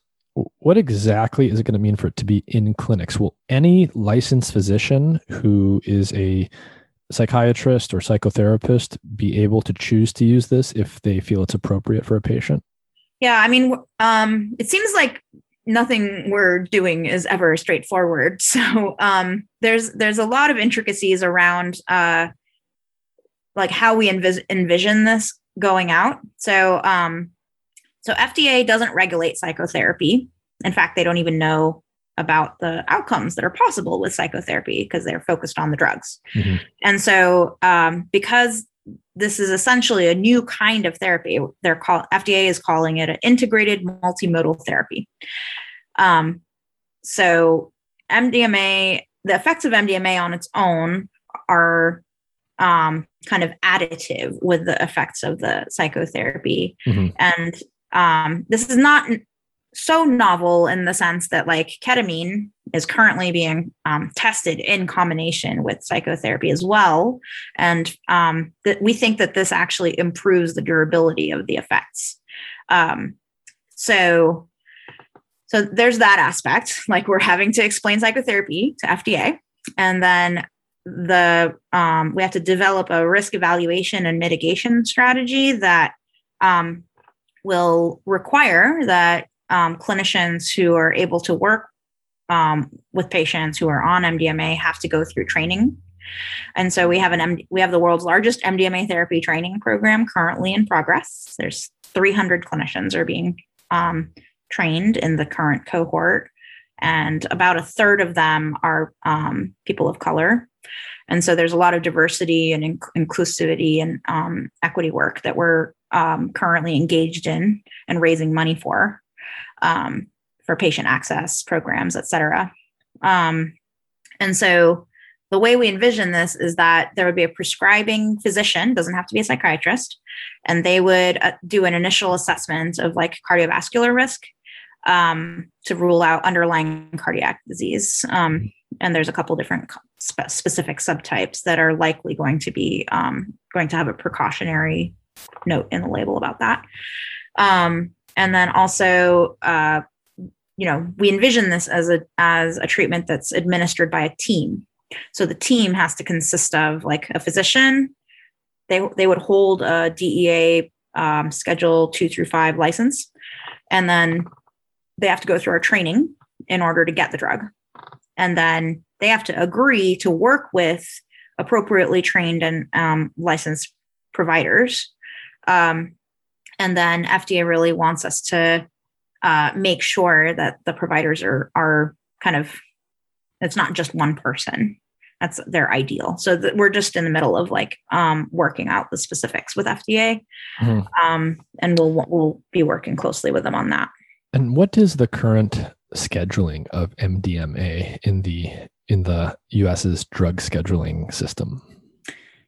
what exactly is it going to mean for it to be in clinics? Will any licensed physician who is a psychiatrist or psychotherapist be able to choose to use this if they feel it's appropriate for a patient? Yeah, I mean, um, it seems like nothing we're doing is ever straightforward. So um, there's there's a lot of intricacies around uh, like how we envis- envision this going out. So um, so FDA doesn't regulate psychotherapy. In fact, they don't even know about the outcomes that are possible with psychotherapy because they're focused on the drugs. Mm-hmm. And so, um, because this is essentially a new kind of therapy, they're called FDA is calling it an integrated multimodal therapy. Um, so, MDMA, the effects of MDMA on its own are um, kind of additive with the effects of the psychotherapy. Mm-hmm. And um, this is not so novel in the sense that like ketamine is currently being um, tested in combination with psychotherapy as well. And um, that we think that this actually improves the durability of the effects. Um, so so there's that aspect. Like we're having to explain psychotherapy to fda and then the um, we have to develop a risk evaluation and mitigation strategy that um, will require that um, clinicians who are able to work um, with patients who are on MDMA have to go through training. And so we have an we have the world's largest MDMA therapy training program currently in progress. There's 300 clinicians are being um, trained in the current cohort, and about a third of them are um, people of color. And so there's a lot of diversity and inclusivity and um, equity work that we're um, currently engaged in and raising money for um, for patient access programs, et cetera. Um, and so the way we envision this is that there would be a prescribing physician, doesn't have to be a psychiatrist, and they would uh, do an initial assessment of like cardiovascular risk um, to rule out underlying cardiac disease. Um, and there's a couple different spe- specific subtypes that are likely going to be um, going to have a precautionary note in the label about that. Um, and then also uh, you know we envision this as a as a treatment that's administered by a team. So the team has to consist of like a physician. They they would hold a dea um, schedule two through five license. And then they have to go through our training in order to get the drug. And then they have to agree to work with appropriately trained and um, licensed providers. Um, and then FDA really wants us to uh, make sure that the providers are are kind of it's not just one person. that's their ideal. So th- we're just in the middle of like um, working out the specifics with FDA, mm-hmm. um, and we'll we'll be working closely with them on that. And what is the current scheduling of MDMA in the in the U.S.'s drug scheduling system?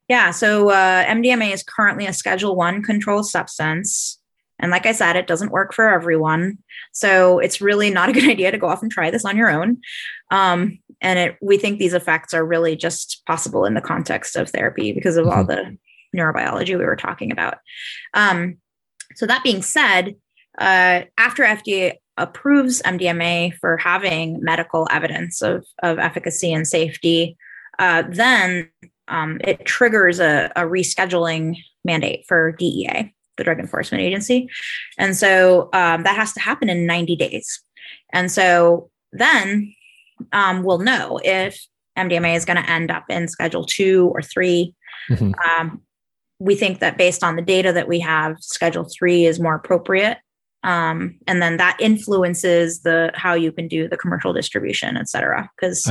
Yeah, so uh, MDMA is currently a Schedule One controlled substance. And like I said, it doesn't work for everyone. So it's really not a good idea to go off and try this on your own. Um, and it, we think these effects are really just possible in the context of therapy because of mm-hmm. all the neurobiology we were talking about. Um, so that being said, uh, after FDA approves MDMA for having medical evidence of, of efficacy and safety, uh, then um, it triggers a, a rescheduling mandate for DEA the Drug Enforcement Agency. And so um, that has to happen in 90 days. And so then um, we'll know if MDMA is going to end up in Schedule 2 or 3. Mm-hmm. Um, we think that based on the data that we have, Schedule 3 is more appropriate. Um, and then that influences the how you can do the commercial distribution, et cetera. Because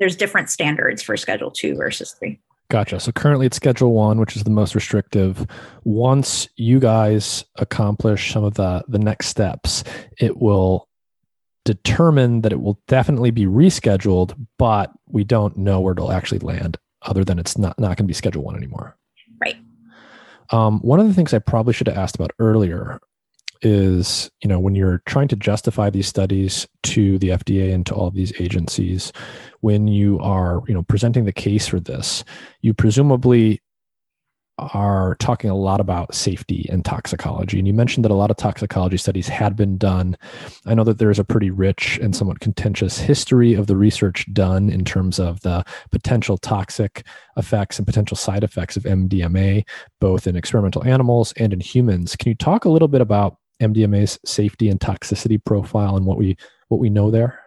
there's different standards for Schedule 2 versus 3. Gotcha. So currently it's Schedule One, which is the most restrictive. Once you guys accomplish some of the the next steps, it will determine that it will definitely be rescheduled, but we don't know where it'll actually land, other than it's not not going to be Schedule One anymore. Right. Um, one of the things I probably should have asked about earlier is you know when you're trying to justify these studies to the FDA and to all of these agencies when you are you know presenting the case for this you presumably are talking a lot about safety and toxicology. And you mentioned that a lot of toxicology studies had been done. I know that there's a pretty rich and somewhat contentious history of the research done in terms of the potential toxic effects and potential side effects of mdma both in experimental animals and in humans. Can you talk a little bit about MDMA's safety and toxicity profile and what we what we know there?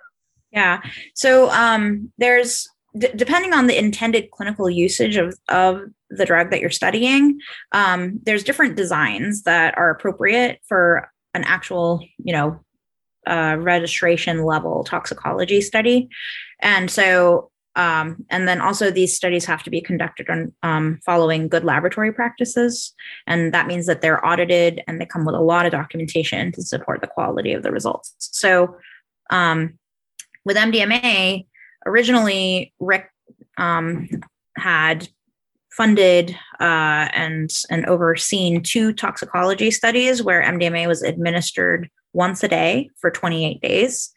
Yeah. So um, there's d- depending on the intended clinical usage of of the drug that you're studying, um, there's different designs that are appropriate for an actual, you know, uh, registration level toxicology study. And so um, and then also, these studies have to be conducted on um, following good laboratory practices. And that means that they're audited and they come with a lot of documentation to support the quality of the results. So, um, with MDMA, originally, Rick um, had funded uh, and, and overseen two toxicology studies where MDMA was administered once a day for 28 days.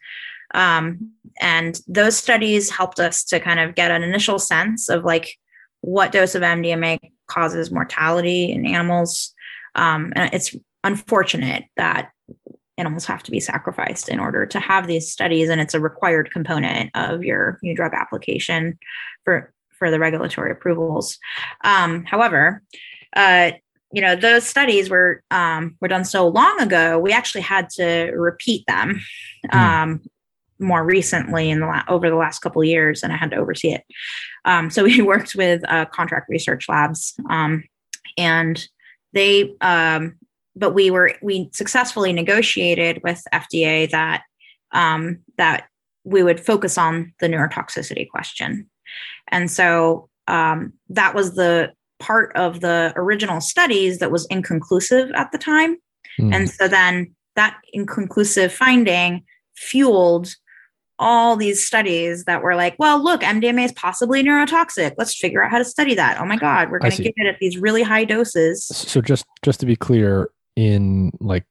Um, and those studies helped us to kind of get an initial sense of like what dose of MDMA causes mortality in animals. Um, and it's unfortunate that animals have to be sacrificed in order to have these studies, and it's a required component of your new drug application for for the regulatory approvals. Um, however, uh, you know those studies were um, were done so long ago. We actually had to repeat them mm. um, more recently in the la- over the last couple years, and I had to oversee it. Um, so we worked with uh, contract research labs, um, and they, um, but we were we successfully negotiated with FDA that um, that we would focus on the neurotoxicity question, and so um, that was the part of the original studies that was inconclusive at the time, mm. and so then that inconclusive finding fueled all these studies that were like, well, look, MDMA is possibly neurotoxic. Let's figure out how to study that. Oh my God, we're going to give it at these really high doses. So just just to be clear, in like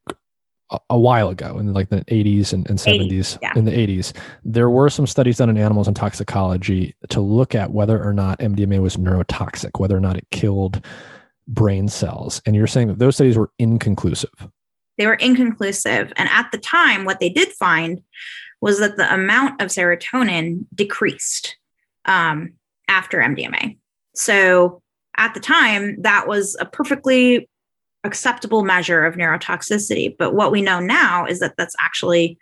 a, a while ago, in like the 80s and, and 70s, 80s, yeah. in the 80s, there were some studies done in animals and toxicology to look at whether or not MDMA was neurotoxic, whether or not it killed brain cells. And you're saying that those studies were inconclusive. They were inconclusive. And at the time, what they did find was that the amount of serotonin decreased um, after MDMA. So at the time, that was a perfectly acceptable measure of neurotoxicity. But what we know now is that that's actually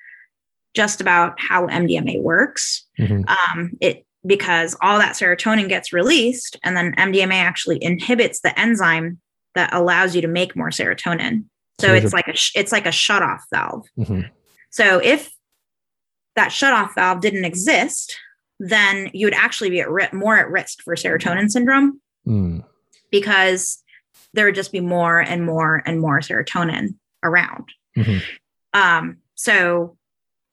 just about how MDMA works. Mm-hmm. Um, it because all that serotonin gets released, and then MDMA actually inhibits the enzyme that allows you to make more serotonin. So, so it's a- like a it's like a shutoff valve. Mm-hmm. So if that shutoff valve didn't exist, then you would actually be at ri- more at risk for serotonin syndrome Mm. because there would just be more and more and more serotonin around. Mhm. Um, so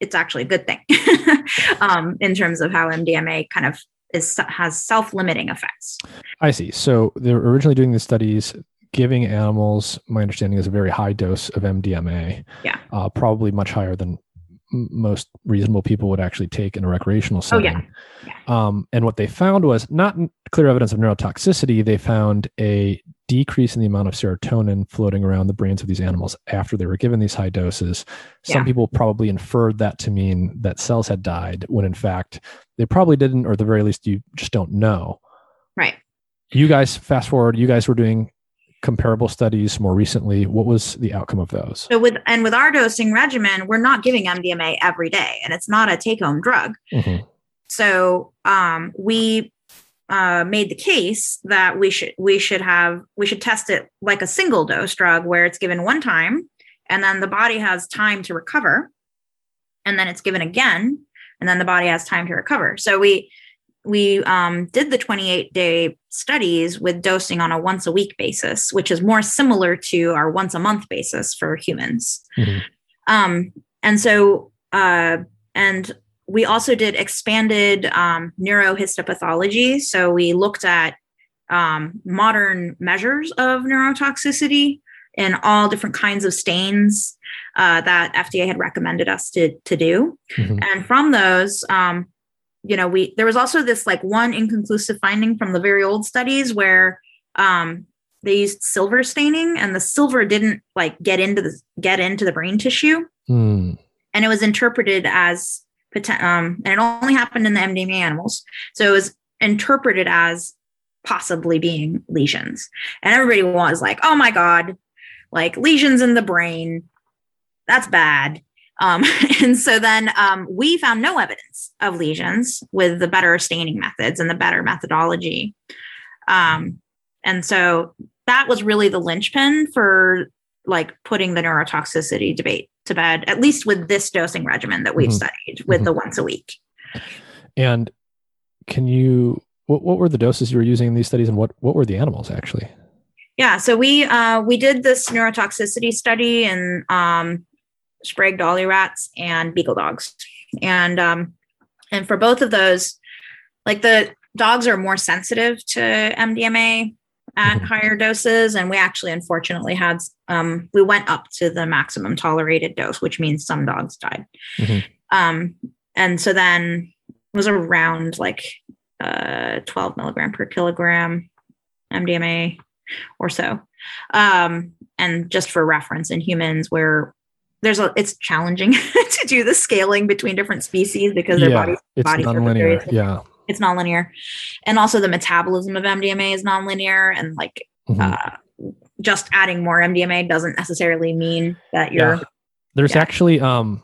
it's actually a good thing um, in terms of how MDMA kind of is has self-limiting effects. I see. So they're originally doing the studies giving animals, my understanding is a very high dose of MDMA. Yeah. Uh, probably much higher than most reasonable people would actually take in a recreational Oh, setting. yeah. Um, and what they found was not clear evidence of neurotoxicity. They found a decrease in the amount of serotonin floating around the brains of these animals after they were given these high doses. Some Yeah. people probably inferred that to mean that cells had died, when in fact they probably didn't, or at the very least, you just don't know. Right. You guys, fast forward, you guys were doing comparable studies more recently. What was the outcome of those? So with and with our dosing regimen, we're not giving MDMA every day, and it's not a take-home drug. Mhm. So um, we uh, made the case that we should we should have we should test it like a single dose drug where it's given one time, and then the body has time to recover, and then it's given again, and then the body has time to recover. So we we um, did the 28 day studies with dosing on a once a week basis, which is more similar to our once a month basis for humans. Mhm. Um, and so, uh, and we also did expanded um, neurohistopathology. So we looked at um, modern measures of neurotoxicity in all different kinds of stains uh, that FDA had recommended us to to do. Mhm. And from those, um, you know, we there was also this like one inconclusive finding from the very old studies where um, they used silver staining, and the silver didn't like get into the get into the brain tissue, Mm. and it was interpreted as um, and it only happened in the MDMA animals, so it was interpreted as possibly being lesions, and everybody was like, "Oh my god, like lesions in the brain, that's bad." Um, and so then um, we found no evidence of lesions with the better staining methods and the better methodology. Um, and so that was really the linchpin for like putting the neurotoxicity debate to bed, at least with this dosing regimen that we've Mhm. studied with Mhm. the once a week. And can you, what, what were the doses you were using in these studies and what, what were the animals actually? Yeah, so we uh, we did this neurotoxicity study in um, Sprague Dawley rats and beagle dogs, and um, and for both of those, like the dogs are more sensitive to MDMA at Mhm. higher doses, and we actually unfortunately had um, we went up to the maximum tolerated dose, which means some dogs died. Mhm. Um, and so then it was around like uh, 12 milligram per kilogram MDMA or so. Um, and just for reference, in humans, where there's a, it's challenging to do the scaling between different species because their bodies, it's bodies are very nonlinear. Yeah. it's nonlinear, and also the metabolism of MDMA is nonlinear, and like Mhm. uh, just adding more MDMA doesn't necessarily mean that you're Yeah. There's yeah. actually um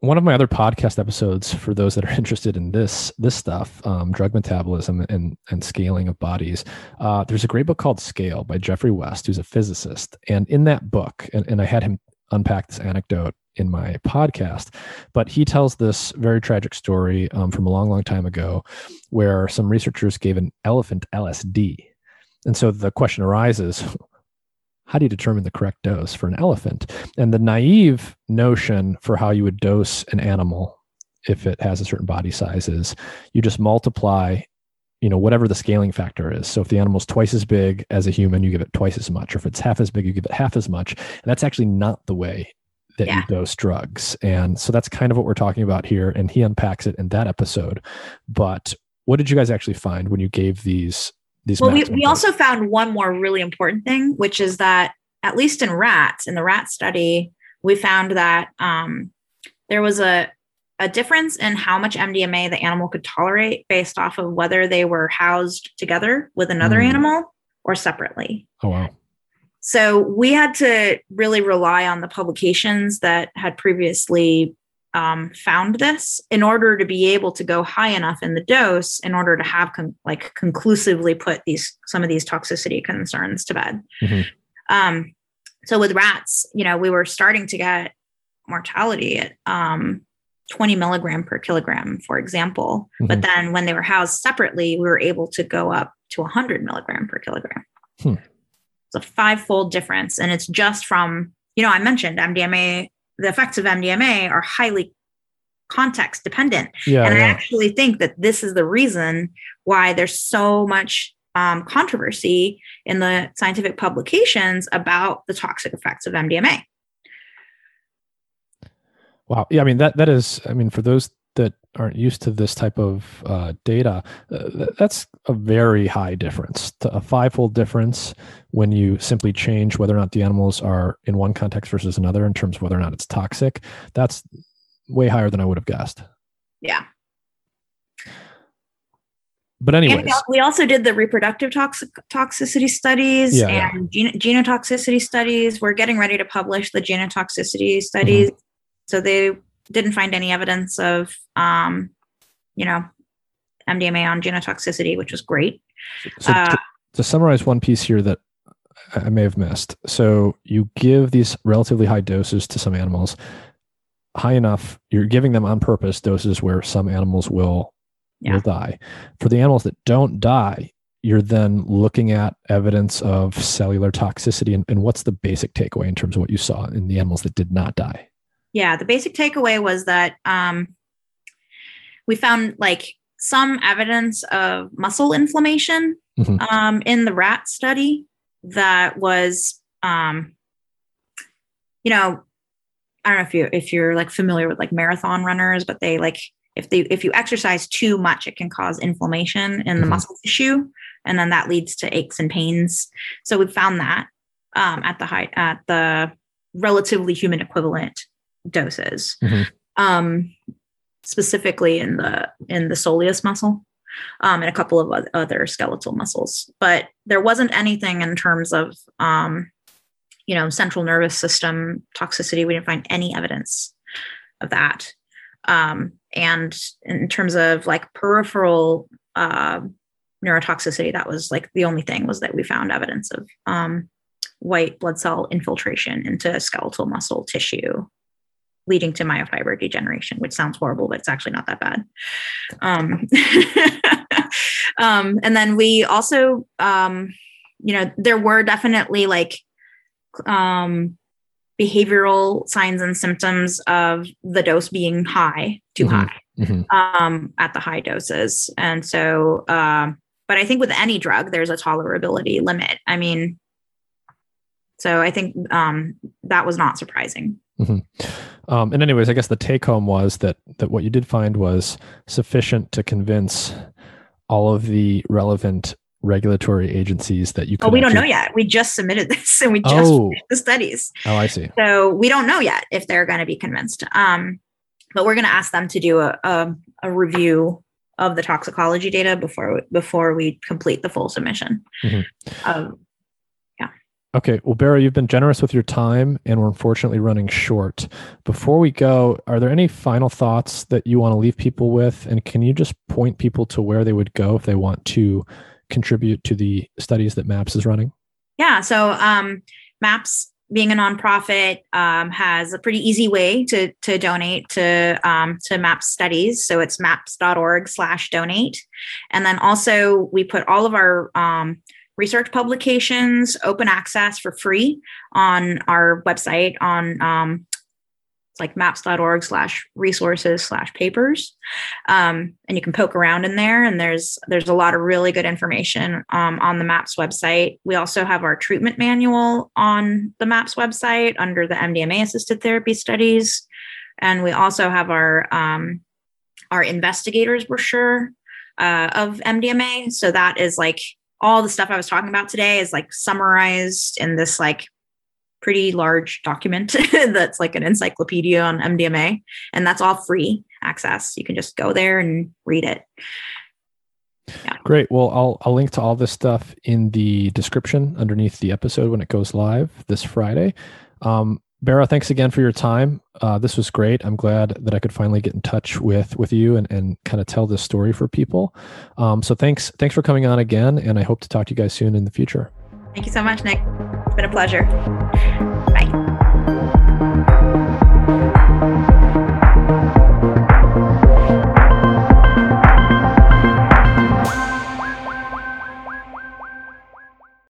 one of my other podcast episodes for those that are interested in this this stuff, um, drug metabolism and and scaling of bodies. Uh, there's a great book called Scale by Geoffrey West, who's a physicist, and in that book, and, and I had him unpack this anecdote in my podcast, but he tells this very tragic story um, from a long, long time ago, where some researchers gave an elephant LSD, and so the question arises. How do you determine the correct dose for an elephant? And the naive notion for how you would dose an animal if it has a certain body size is you just multiply you know whatever the scaling factor is. So if the animal's twice as big as a human you give it twice as much. Or if it's half as big you give it half as much. And that's actually not the way that you dose drugs. And so that's kind of what we're talking about here. And he unpacks it in that episode. But what did you guys actually find when you gave these these well we, we also found one more really important thing which is that at least in rats in the rat study we found that um, there was a, a difference in how much mdma the animal could tolerate based off of whether they were housed together with another Mm. animal or separately oh wow so we had to really rely on the publications that had previously um, found this in order to be able to go high enough in the dose in order to have con- like conclusively put these some of these toxicity concerns to bed. Mhm. Um, so with rats, you know, we were starting to get mortality at um, 20 milligram per kilogram, for example. Mhm. But then when they were housed separately, we were able to go up to 100 milligram per kilogram. Hmm. It's a five fold difference. And it's just from, you know, I mentioned MDMA, the effects of MDMA are highly context dependent. Yeah, and I actually think that this is the reason why there's so much um, controversy in the scientific publications about the toxic effects of MDMA. Wow. Yeah, I mean that that is. I mean, for those that aren't used to this type of uh, data, uh, that's a very high difference. A fivefold difference when you simply change whether or not the animals are in one context versus another in terms of whether or not it's toxic. That's way higher than I would have guessed. Yeah. But anyways, we we also did the reproductive toxic toxicity studies yeah. and gen- genotoxicity studies. We're getting ready to publish the genotoxicity studies. Mm-hmm. So they didn't find any evidence of, um, you know, MDMA on genotoxicity, which was great. so uh, to, to summarize one piece here that I may have missed. So you give these relatively high doses to some animals, high enough. You're giving them on purpose doses where some animals will Yeah. will die. For the animals that don't die, you're then looking at evidence of cellular toxicity. And, and what's the basic takeaway in terms of what you saw in the animals that did not die? Yeah the basic takeaway was that um, we found like some evidence of muscle inflammation Mhm. um, in the rat study that was um, you know i don't know if you if you're like familiar with like marathon runners but they like if they if you exercise too much it can cause inflammation in the Mhm. muscle tissue and then that leads to aches and pains so we found that um, at the height at the relatively human equivalent doses Mhm. um, specifically in the in the soleus muscle um, and a couple of other skeletal muscles. But there wasn't anything in terms of um, you know central nervous system toxicity. We didn't find any evidence of that. Um, and in terms of like peripheral uh, neurotoxicity that was like the only thing was that we found evidence of um, white blood cell infiltration into skeletal muscle tissue leading to myofiber degeneration which sounds horrible but it's actually not that bad um, um, and then we also um, you know there were definitely like um, behavioral signs and symptoms of the dose being high too Mhm. high Mhm. um, at the high doses. And so, um, but I think with any drug, there's a tolerability limit. I mean, so I think um, that was not surprising. Um, and anyways, I guess the take home was that that what you did find was sufficient to convince all of the relevant regulatory agencies that you could Oh, we don't know yet. We just submitted this and we just Oh. the studies. Oh, I see. So we don't know yet if they're going to be convinced. Um, but we're going to ask them to do a, a, a review of the toxicology data before before we complete the full submission. Mhm. Um, Okay. Well, Berra, you've been generous with your time, and we're unfortunately running short. Before we go, are there any final thoughts that you want to leave people with? And can you just point people to where they would go if they want to contribute to the studies that MAPS is running? Yeah. So um, MAPS, being a nonprofit, um, has a pretty easy way to to donate to um, to MAPS studies. So it's maps.org/donate, and then also we put all of our um, research publications open access for free on our website on um, like maps.org slash resources slash papers. Um, and you can poke around in there and there's there's a lot of really good information um, on the maps website. We also have our treatment manual on the maps website under the mdma assisted therapy studies. And we also have our um, our investigators brochure uh, of mdma so that is like all the stuff i was talking about today is like summarized in this like pretty large document that's like an encyclopedia on MDMA, and that's all free access. You can just go there and read it. Great. Well, I'll I'll link to all this stuff in the description underneath the episode when it goes live this Friday. Um, Berra, thanks again for your time. Uh, this was great. I'm glad that I could finally get in touch with with you and, and kind of tell this story for people. Um, so thanks thanks for coming on again, and I hope to talk to you guys soon in the future. Thank you so much, Nick. It's been a pleasure. Bye.